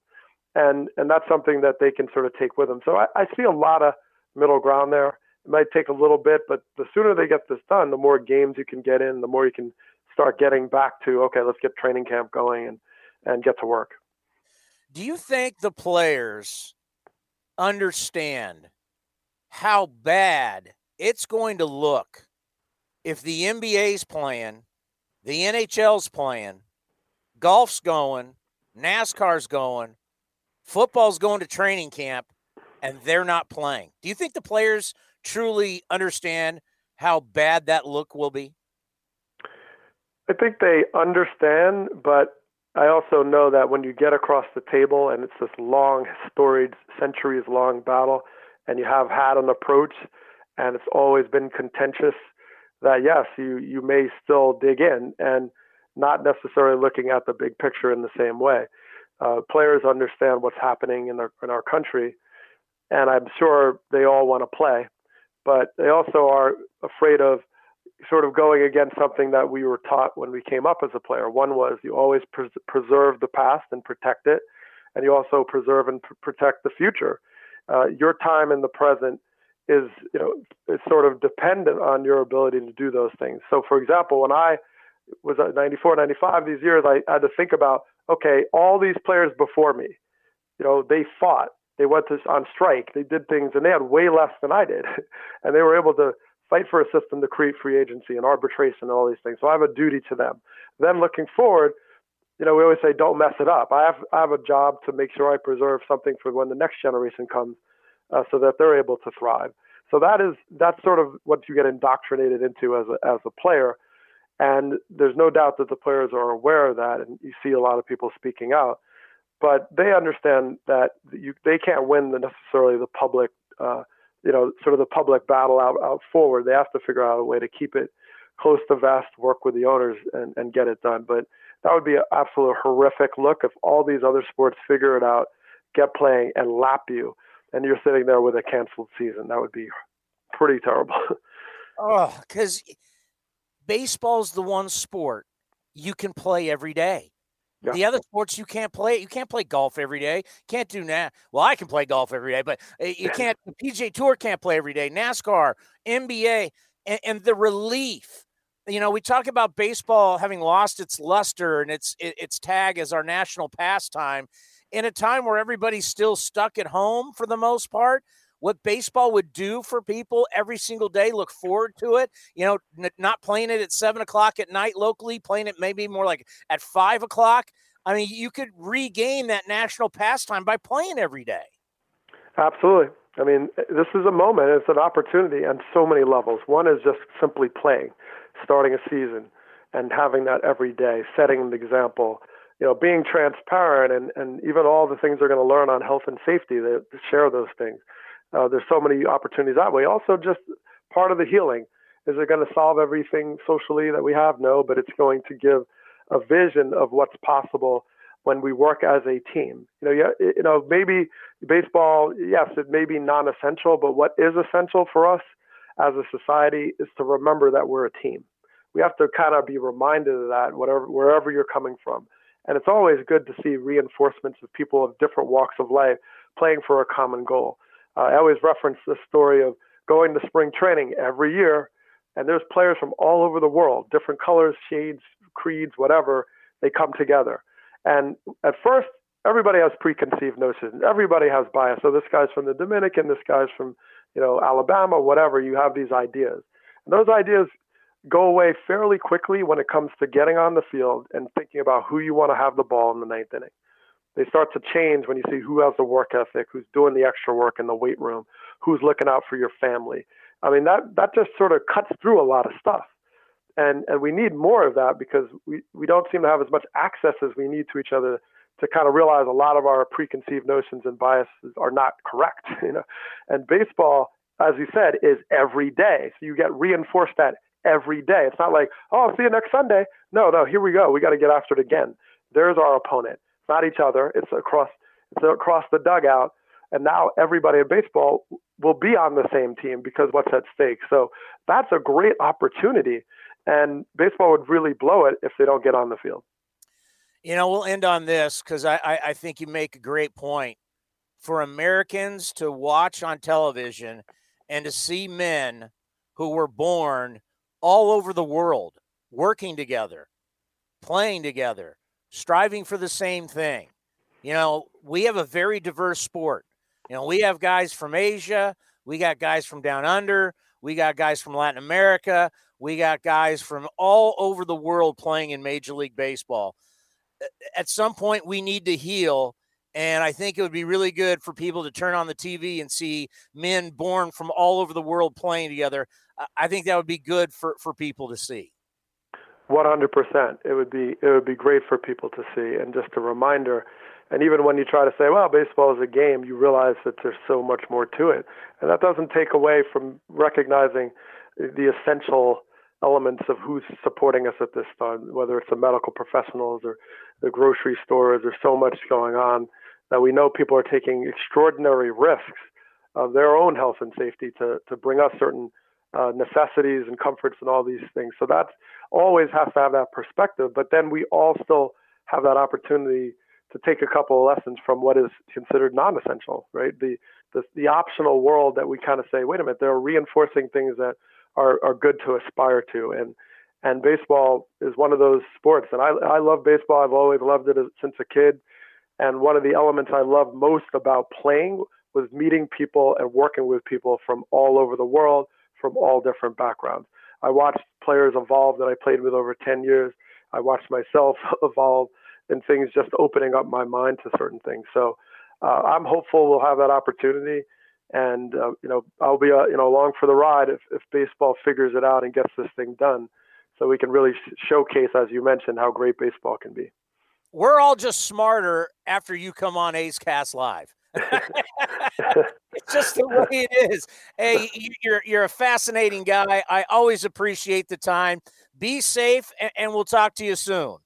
and and that's something that they can sort of take with them. So I, I see a lot of middle ground there. It might take a little bit, but the sooner they get this done, the more games you can get in, the more you can start getting back to okay, let's get training camp going and and get to work. Do you think the players understand how bad it's going to look if the NBA's playing, the NHL's playing, golf's going, NASCAR's going, football's going to training camp, and they're not playing? Do you think the players truly understand how bad that look will be? I think they understand, but I also know that when you get across the table and it's this long, storied, centuries long battle, and you have had an approach and it's always been contentious, that yes, you, you may still dig in and not necessarily looking at the big picture in the same way. Uh, players understand what's happening in, their, in our country, and I'm sure they all want to play, but they also are afraid of sort of going against something that we were taught when we came up as a player. One was you always pres- preserve the past and protect it, and you also preserve and pr- protect the future. Uh, your time in the present is, you know, is sort of dependent on your ability to do those things. So, for example, when I was at 94, 95, these years, I, had to think about, okay, all these players before me, you know, they fought, they went to, on strike, they did things, and they had way less than I did, [laughs] and they were able to fight for a system to create free agency and arbitration and all these things. So I have a duty to them. Then looking forward, you know, we always say don't mess it up. I have I have a job to make sure I preserve something for when the next generation comes, uh, so that they're able to thrive. So that is that's sort of what you get indoctrinated into as a as a player, and there's no doubt that the players are aware of that, and you see a lot of people speaking out, but they understand that you they can't win the necessarily the public. Uh, you know, sort of the public battle out, out forward. They have to figure out a way to keep it close to vest, work with the owners, and, and get it done. But that would be an absolute horrific look if all these other sports figure it out, get playing, and lap you, and you're sitting there with a canceled season. That would be pretty terrible. [laughs] oh, because baseball's the one sport you can play every day. Yeah. The other sports you can't play. You can't play golf every day. Can't do that. Well, I can play golf every day, but eh, you can't. The PGA Tour can't play every day. NASCAR, NBA, and, and, the relief. You know, we talk about baseball having lost its luster and its its tag as our national pastime in a time where everybody's still stuck at home for the most part what baseball would do for people every single day. Look forward to it. You know, n- not playing it at seven o'clock at night locally, playing it maybe more like at five o'clock. I mean, you could regain that national pastime by playing every day. Absolutely. I mean, eh, this is a moment, it's an opportunity on so many levels. One is just simply playing, starting a season, and having that every day, setting an example, you know, being transparent, and, and even all the things they're going to learn on health and safety, they share those things. Uh, there's so many opportunities that way. Also, just part of the healing. Is it going to solve everything socially that we have? No, but it's going to give a vision of what's possible when we work as a team. You know, yeah, you know, maybe baseball, yes, it may be non-essential, but what is essential for us as a society is to remember that we're a team. We have to kind of be reminded of that, whatever wherever you're coming from. And it's always good to see reinforcements of people of different walks of life playing for a common goal. Uh, I always reference this story of going to spring training every year, and there's players from all over the world, different colors, shades, creeds, whatever. They come together, and at first, everybody has preconceived notions. Everybody has bias. So this guy's from the Dominican, this guy's from, you know, Alabama, whatever. You have these ideas, and those ideas go away fairly quickly when it comes to getting on the field and thinking about who you want to have the ball in the ninth inning they start to change when you see who has the work ethic, who's doing the extra work in the weight room, who's looking out for your family. I mean, that that just sort of cuts through a lot of stuff. And and we need more of that because we, we don't seem to have as much access as we need to each other to kind of realize a lot of our preconceived notions and biases are not correct, [laughs] you know. And baseball, as you said, is every day. So you get reinforced that every day. It's not like, oh, I'll see you next Sunday. No, no, here we go. We got to get after it again. There's our opponent not each other. It's across it's across the dugout, and now everybody in baseball will be on the same team because what's at stake. So that's a great opportunity, and baseball would really blow it if they don't get on the field. You know, we'll end on this because I, I, I think you make a great point. For Americans to watch on television and to see men who were born all over the world working together, playing together, striving for the same thing. You know, we have a very diverse sport. You know, we have guys from Asia, we got guys from down under, we got guys from Latin America, we got guys from all over the world playing in Major League Baseball. At some point, we need to heal. And I think it would be really good for people to turn on the TV and see men born from all over the world playing together. I think that would be good for, for people to see. 100%. It would be it would be great for people to see and just a reminder and even when you try to say, well, baseball is a game, you realize that there's so much more to it. And that doesn't take away from recognizing the essential elements of who's supporting us at this time, whether it's the medical professionals or the grocery stores. There's so much going on that we know people are taking extraordinary risks of their own health and safety to, to bring us certain uh, necessities and comforts and all these things. So that's always has to have that perspective. But then we also have that opportunity to take a couple of lessons from what is considered non-essential, right? The the, the optional world that we kind of say, wait a minute, they're reinforcing things that are, are good to aspire to, and and baseball is one of those sports. And I I love baseball. I've always loved it since a kid. And one of the elements I love most about playing was meeting people and working with people from all over the world, from all different backgrounds. I watched players evolve that I played with over 10 years. I watched myself [laughs] evolve and things just opening up my mind to certain things. So uh, I'm hopeful we'll have that opportunity, and uh, you know I'll be uh, you know along for the ride if, if baseball figures it out and gets this thing done, so we can really showcase, as you mentioned, how great baseball can be. We're all just smarter after you come on A's Cast Live. It's just the way it is. Hey, you're you're a fascinating guy. I always appreciate the time. Be safe, and we'll talk to you soon.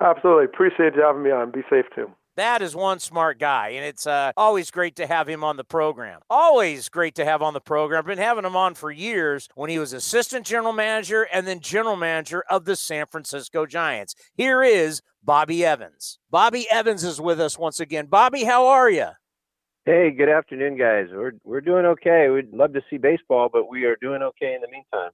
Absolutely. Appreciate you having me on. Be safe too. That is one smart guy, and it's uh, always great to have him on the program. Always great to have on the program. Been having him on for years when he was assistant general manager and then general manager of the San Francisco Giants. Here is Bobby Evans. Bobby Evans is with us once again. Bobby, how are you? Hey, good afternoon, guys. We're we're doing okay. We'd love to see baseball, but we are doing okay in the meantime.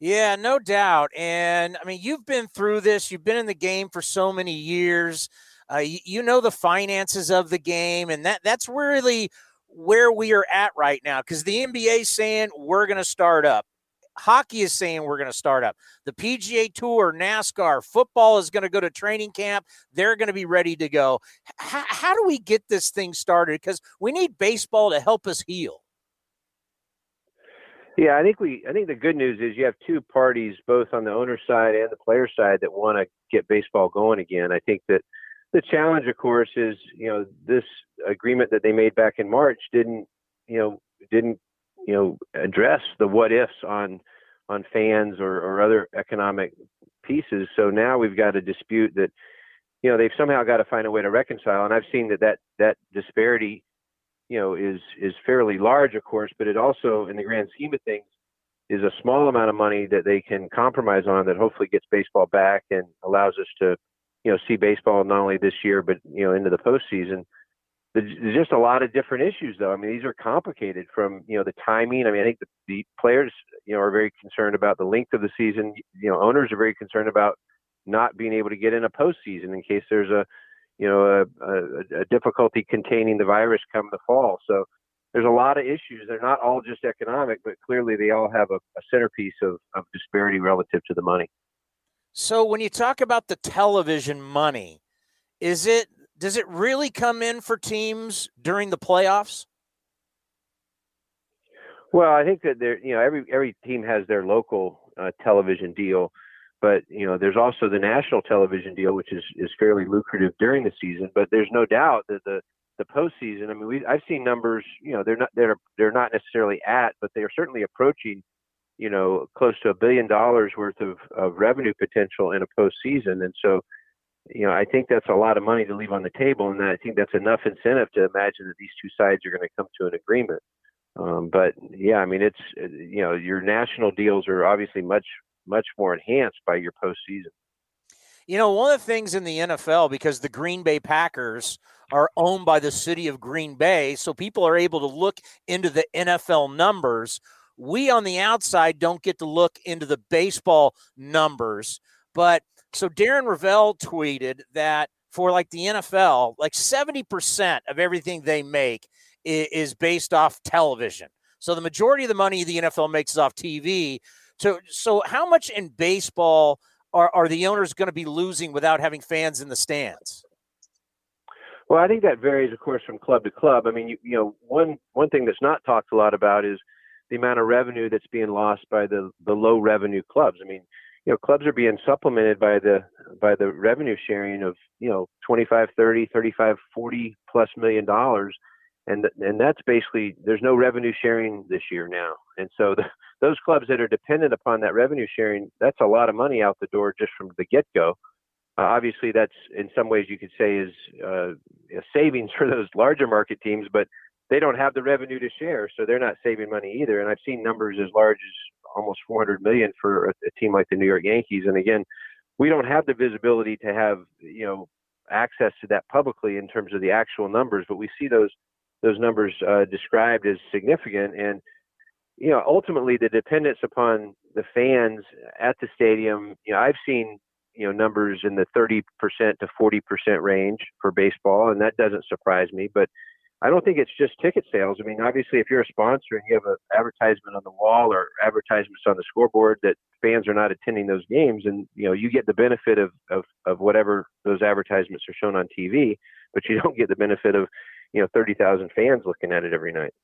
Yeah, no doubt. And I mean, you've been through this. You've been in the game for so many years. Uh, you, you, know the finances of the game, and that that's really where we are at right now. Because the NBA saying we're going to start up. Hockey is saying we're going to start up. The PGA Tour, NASCAR, football is going to go to training camp. They're going to be ready to go. H- how do we get this thing started? Because we need baseball to help us heal. Yeah, I think we. I think the good news is you have two parties, both on the owner side and the player side, that want to get baseball going again. I think that the challenge, of course, is you know this agreement that they made back in March didn't you know didn't you know address the what ifs on on fans or, or other economic pieces. So now we've got a dispute that you know they've somehow got to find a way to reconcile. And I've seen that that that disparity you know is is fairly large, of course, but it also, in the grand scheme of things, is a small amount of money that they can compromise on that hopefully gets baseball back and allows us to you know see baseball not only this year but you know into the postseason. There's just a lot of different issues, though. I mean, these are complicated from you know the timing. I mean, I think the, the players you know are very concerned about the length of the season. You know, owners are very concerned about not being able to get in a postseason in case there's a you know, a, a, a difficulty containing the virus come the fall. So there's a lot of issues. They're not all just economic, but clearly they all have a, a centerpiece of, of disparity relative to the money. So when you talk about the television money, is it does it really come in for teams during the playoffs? Well, I think that there, you know, every every team has their local uh, television deal. But you know, there's also the national television deal, which is is fairly lucrative during the season. But there's no doubt that the the postseason. I mean, we I've seen numbers. You know, they're not they're they're not necessarily at, but they are certainly approaching. You know, close to a billion dollars worth of, of revenue potential in a postseason, and so you know, I think that's a lot of money to leave on the table, and I think that's enough incentive to imagine that these two sides are going to come to an agreement. Um, but yeah, I mean, it's you know, your national deals are obviously much much more enhanced by your postseason. You know, one of the things in the NFL, because the Green Bay Packers are owned by the city of Green Bay, so people are able to look into the NFL numbers. We on the outside don't get to look into the baseball numbers. But so Darren Rovell tweeted that for like the NFL, like 70% of everything they make is, is based off television. So the majority of the money the NFL makes is off TV. So, so how much in baseball are, are the owners going to be losing without having fans in the stands? Well, I think that varies, of course, from club to club. I mean, you, you know, one one thing that's not talked a lot about is the amount of revenue that's being lost by the the low revenue clubs. I mean, you know, clubs are being supplemented by the by the revenue sharing of you know 25, 30, 35, 40 plus million dollars, and and that's basically there's no revenue sharing this year now, and so the, those clubs that are dependent upon that revenue sharing, that's a lot of money out the door just from the get go. Uh, obviously, that's in some ways you could say is uh, savings [laughs] for those larger market teams, but they don't have the revenue to share, so they're not saving money either. And I've seen numbers as large as almost 400 million for a, a team like the New York Yankees. And again, we don't have the visibility to have you know access to that publicly in terms of the actual numbers, but we see those those numbers uh, described as significant. And you know, ultimately, the dependence upon the fans at the stadium. You know, I've seen you know numbers in the 30% to 40% range for baseball, and that doesn't surprise me. But I don't think it's just ticket sales. I mean, obviously, if you're a sponsor and you have an advertisement on the wall or advertisements on the scoreboard that fans are not attending those games, and you know you get the benefit of of, of whatever those advertisements are shown on TV, but you [laughs] don't get the benefit of you know 30,000 fans looking at it every night.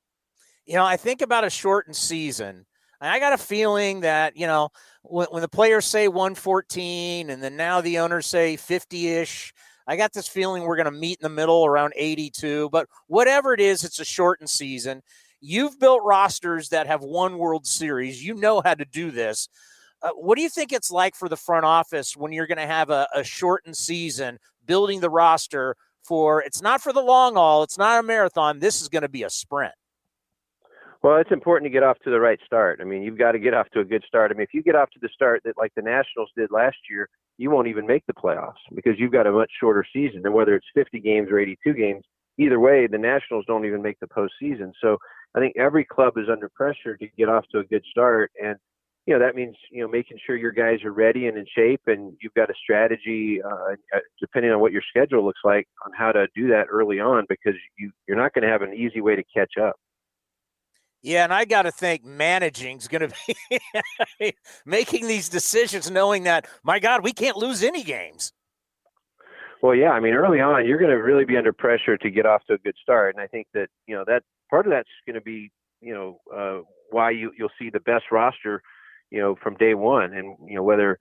You know, I think about a shortened season. I got a feeling that you know when, when the players say 114, and then now the owners say 50 ish I got this feeling we're going to meet in the middle around 82, but whatever it is, it's a shortened season. You've built rosters that have won World Series. You know how to do this. Uh, what do you think it's like for the front office when you're going to have a, a shortened season building the roster for it's not for the long haul, it's not a marathon. This is going to be a sprint. Well, it's important to get off to the right start. I mean, you've got to get off to a good start. I mean, if you get off to the start that like the Nationals did last year, you won't even make the playoffs because you've got a much shorter season. And whether it's 50 games or 82 games, either way, the Nationals don't even make the postseason. So I think every club is under pressure to get off to a good start. And, you know, that means, you know, making sure your guys are ready and in shape and you've got a strategy, uh, uh depending on what your schedule looks like, on how to do that early on because you, you're not going to have an easy way to catch up. Yeah, and I got to think managing is going to be [laughs] making these decisions, knowing that my God, we can't lose any games. Well, yeah, I mean, early on, you're going to really be under pressure to get off to a good start, and I think that you know that part of that's going to be you know uh, why you you'll see the best roster, you know, from day one, and you know whether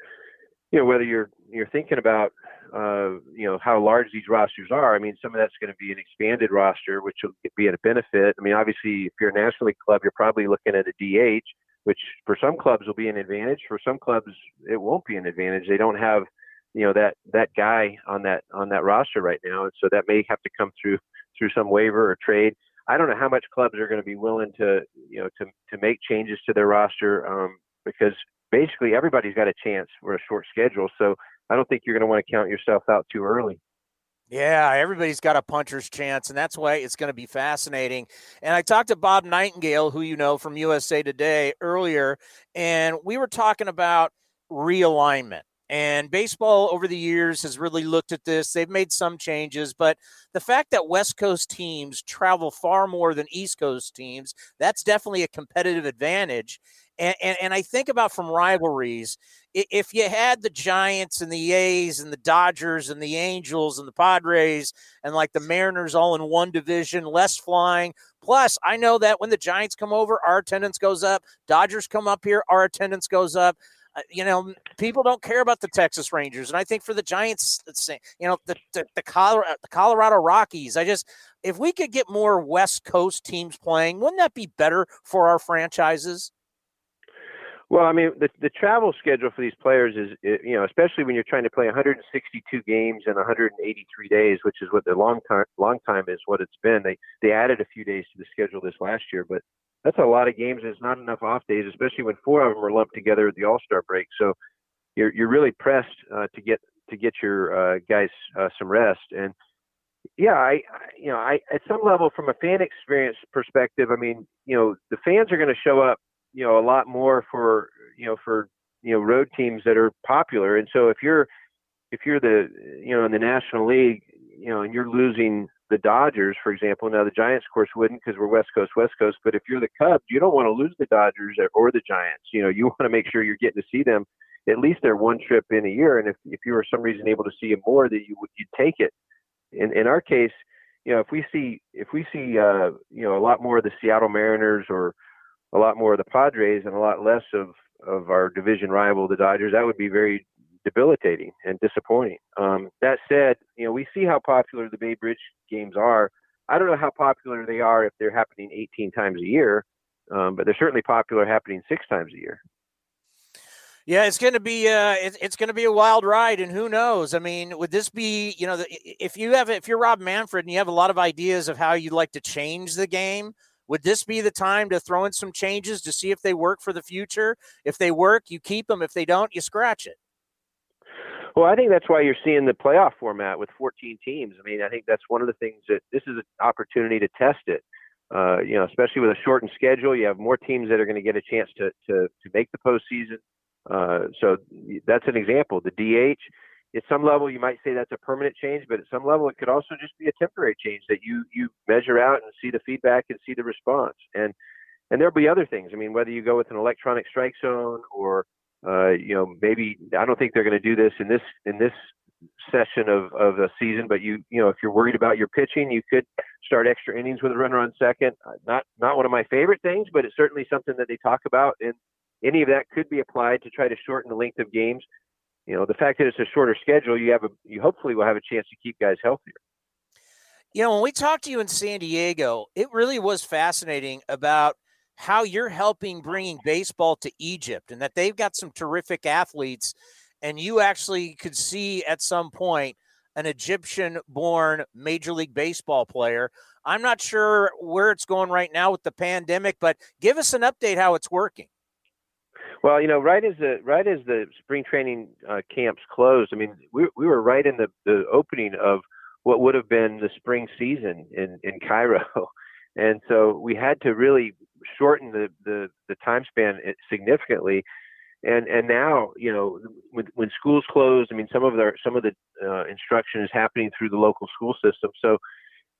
you know whether you're you're thinking about uh, you know how large these rosters are. I mean, some of that's going to be an expanded roster, which will be a benefit. I mean, obviously, if you're a National League club, you're probably looking at a DH, which for some clubs will be an advantage. For some clubs, it won't be an advantage. They don't have you know that that guy on that on that roster right now, and so that may have to come through through some waiver or trade. I don't know how much clubs are going to be willing to you know to to make changes to their roster um, because basically everybody's got a chance for a short schedule. So I don't think you're going to want to count yourself out too early. Yeah, everybody's got a puncher's chance, and that's why it's going to be fascinating. And I talked to Bob Nightingale, who you know from USA Today earlier, and we were talking about realignment. And baseball over the years has really looked at this. They've made some changes, but the fact that West Coast teams travel far more than East Coast teams, that's definitely a competitive advantage. And, and, and I think about from rivalries, if you had the Giants and the A's and the Dodgers and the Angels and the Padres and like the Mariners all in one division, less flying. Plus, I know that when the Giants come over, our attendance goes up. Dodgers come up here, our attendance goes up. Uh, you know, people don't care about the Texas Rangers, and I think for the Giants, you know, the the, the Colorado, the Colorado Rockies. I just if we could get more West Coast teams playing, wouldn't that be better for our franchises? Well, I mean, the the travel schedule for these players is, you know, especially when you're trying to play 162 games in 183 days, which is what the long time long time is what it's been. They they added a few days to the schedule this last year, but that's a lot of games. And it's not enough off days, especially when four of them are lumped together at the All Star break. So you're you're really pressed uh, to get to get your uh, guys uh, some rest. And yeah, I you know I at some level from a fan experience perspective, I mean you know the fans are going to show up you know a lot more for you know for you know road teams that are popular. And so if you're if you're the you know in the National League, you know, and you're losing the Dodgers, for example. Now the Giants, of course, wouldn't because we're West Coast, West Coast. But if you're the Cubs, you don't want to lose the Dodgers or the Giants. You know, you want to make sure you're getting to see them at least their one trip in a year. And if if you were some reason able to see them more, that you would you'd take it. In in our case, you know, if we see if we see uh, you know a lot more of the Seattle Mariners or a lot more of the Padres and a lot less of of our division rival, the Dodgers, that would be very debilitating and disappointing. Um, that said, you know, we see how popular the Bay Bridge games are. I don't know how popular they are if they're happening 18 times a year, um, but they're certainly popular happening six times a year. Yeah, it's going to be uh, it, it's going to be a wild ride, and who knows? I mean, would this be you know, if you have if you're Rob Manfred and you have a lot of ideas of how you'd like to change the game, would this be the time to throw in some changes to see if they work for the future? If they work, you keep them. If they don't, you scratch it. Well, I think that's why you're seeing the playoff format with 14 teams. I mean, I think that's one of the things that this is an opportunity to test it. Uh, you know, especially with a shortened schedule, you have more teams that are going to get a chance to to to make the postseason. Uh, so that's an example. The DH, at some level, you might say that's a permanent change, but at some level, it could also just be a temporary change that you you measure out and see the feedback and see the response. And and there'll be other things. I mean, whether you go with an electronic strike zone or uh, you know, maybe I don't think they're going to do this in this in this session of of a season. But you you know, if you're worried about your pitching, you could start extra innings with a runner on second. Uh, not not one of my favorite things, but it's certainly something that they talk about, and any of that could be applied to try to shorten the length of games. You know, the fact that it's a shorter schedule, you have a you hopefully will have a chance to keep guys healthier. You know, when we talked to you in San Diego, it really was fascinating about how you're helping bringing baseball to Egypt and that they've got some terrific athletes and you actually could see at some point an Egyptian born Major League Baseball player. I'm not sure where it's going right now with the pandemic, but give us an update how it's working. Well, you know, right as the right as the spring training uh, camps closed, I mean, we we were right in the the opening of what would have been the spring season in in Cairo, [laughs] and so we had to really shorten the, the, the time span significantly. And and now you know when, when schools close, I mean some of the some of the uh, instruction is happening through the local school system. So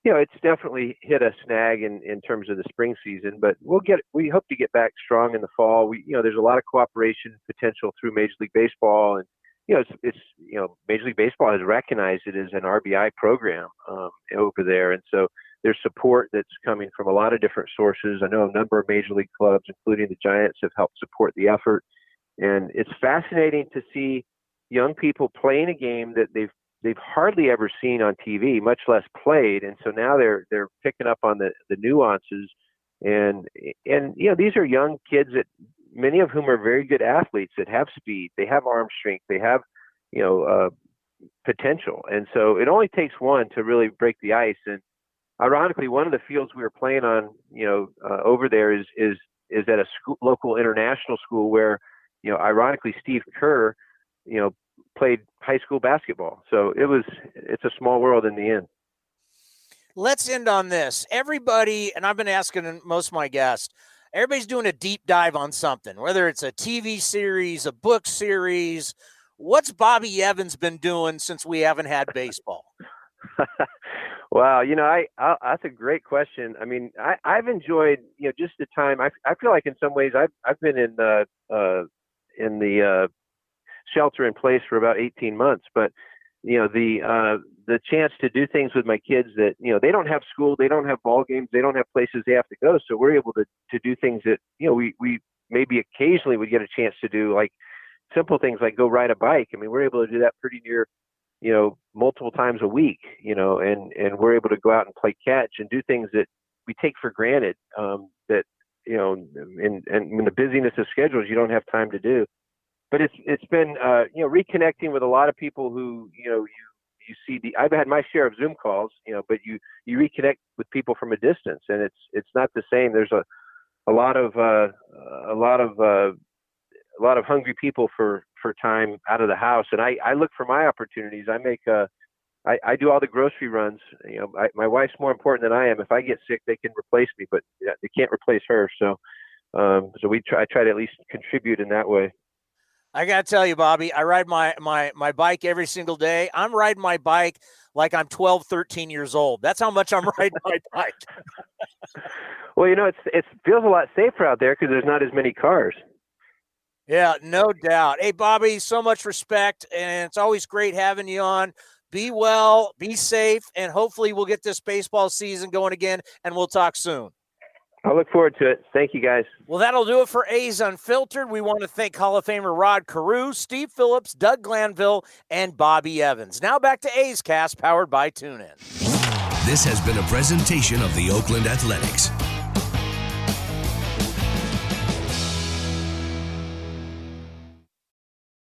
you know it's definitely hit a snag in in terms of the spring season. But we'll get we hope to get back strong in the fall. We you know there's a lot of cooperation potential through Major League Baseball and you know, it's, it's you know, Major League Baseball has recognized it as an RBI program um, over there, and so there's support that's coming from a lot of different sources. I know a number of major league clubs, including the Giants, have helped support the effort. And it's fascinating to see young people playing a game that they've they've hardly ever seen on TV, much less played. And so now they're they're picking up on the, the nuances. And and you know, these are young kids that many of whom are very good athletes that have speed, they have arm strength, they have, you know, uh, potential. And so it only takes one to really break the ice. And ironically, one of the fields we were playing on, you know, uh, over there is is is at a school, local international school where, you know, ironically, Steve Kerr, you know, played high school basketball. So it was it's a small world in the end. Let's end on this. Everybody, and I've been asking most of my guests, everybody's doing a deep dive on something, whether it's a TV series, a book series. What's Bobby Evans been doing since we haven't had baseball? [laughs] [laughs] Wow, you know, I, I that's a great question. I mean, I I've enjoyed you know just the time. I I feel like in some ways I've I've been in the uh in the uh shelter in place for about 18 months, but you know the uh the chance to do things with my kids that you know they don't have school, they don't have ball games, they don't have places they have to go, so we're able to to do things that you know we we maybe occasionally would get a chance to do like simple things like go ride a bike. I mean, we're able to do that pretty near you know, multiple times a week, you know, and, and we're able to go out and play catch and do things that we take for granted um, that, you know, and, and in the busyness of schedules, you don't have time to do. But it's, it's been, uh, you know, reconnecting with a lot of people who, you know, you, you see the, I've had my share of Zoom calls, you know, but you, you reconnect with people from a distance and it's, it's not the same. There's a, a lot of, uh, a lot of, uh, a lot of hungry people for for time out of the house, and I I look for my opportunities. I make uh do all the grocery runs. You know, I, my wife's more important than I am. If I get sick, they can replace me, but they can't replace her. So, um, so we try I try to at least contribute in that way. I got to tell you, Bobby, I ride my, my, my bike every single day. I'm riding my bike like I'm 12, 13 years old. That's how much I'm riding my [laughs] bike. well, you know, it's it feels a lot safer out there because there's not as many cars. Yeah, no doubt. Hey, Bobby, so much respect, and it's always great having you on. Be well, be safe, and hopefully we'll get this baseball season going again, and we'll talk soon. I look forward to it. Thank you, guys. Well, that'll do it for A's Unfiltered. We want to thank Hall of Famer Rod Carew, Steve Phillips, Doug Glanville, and Bobby Evans. Now back to A's Cast, powered by TuneIn. This has been a presentation of the Oakland Athletics.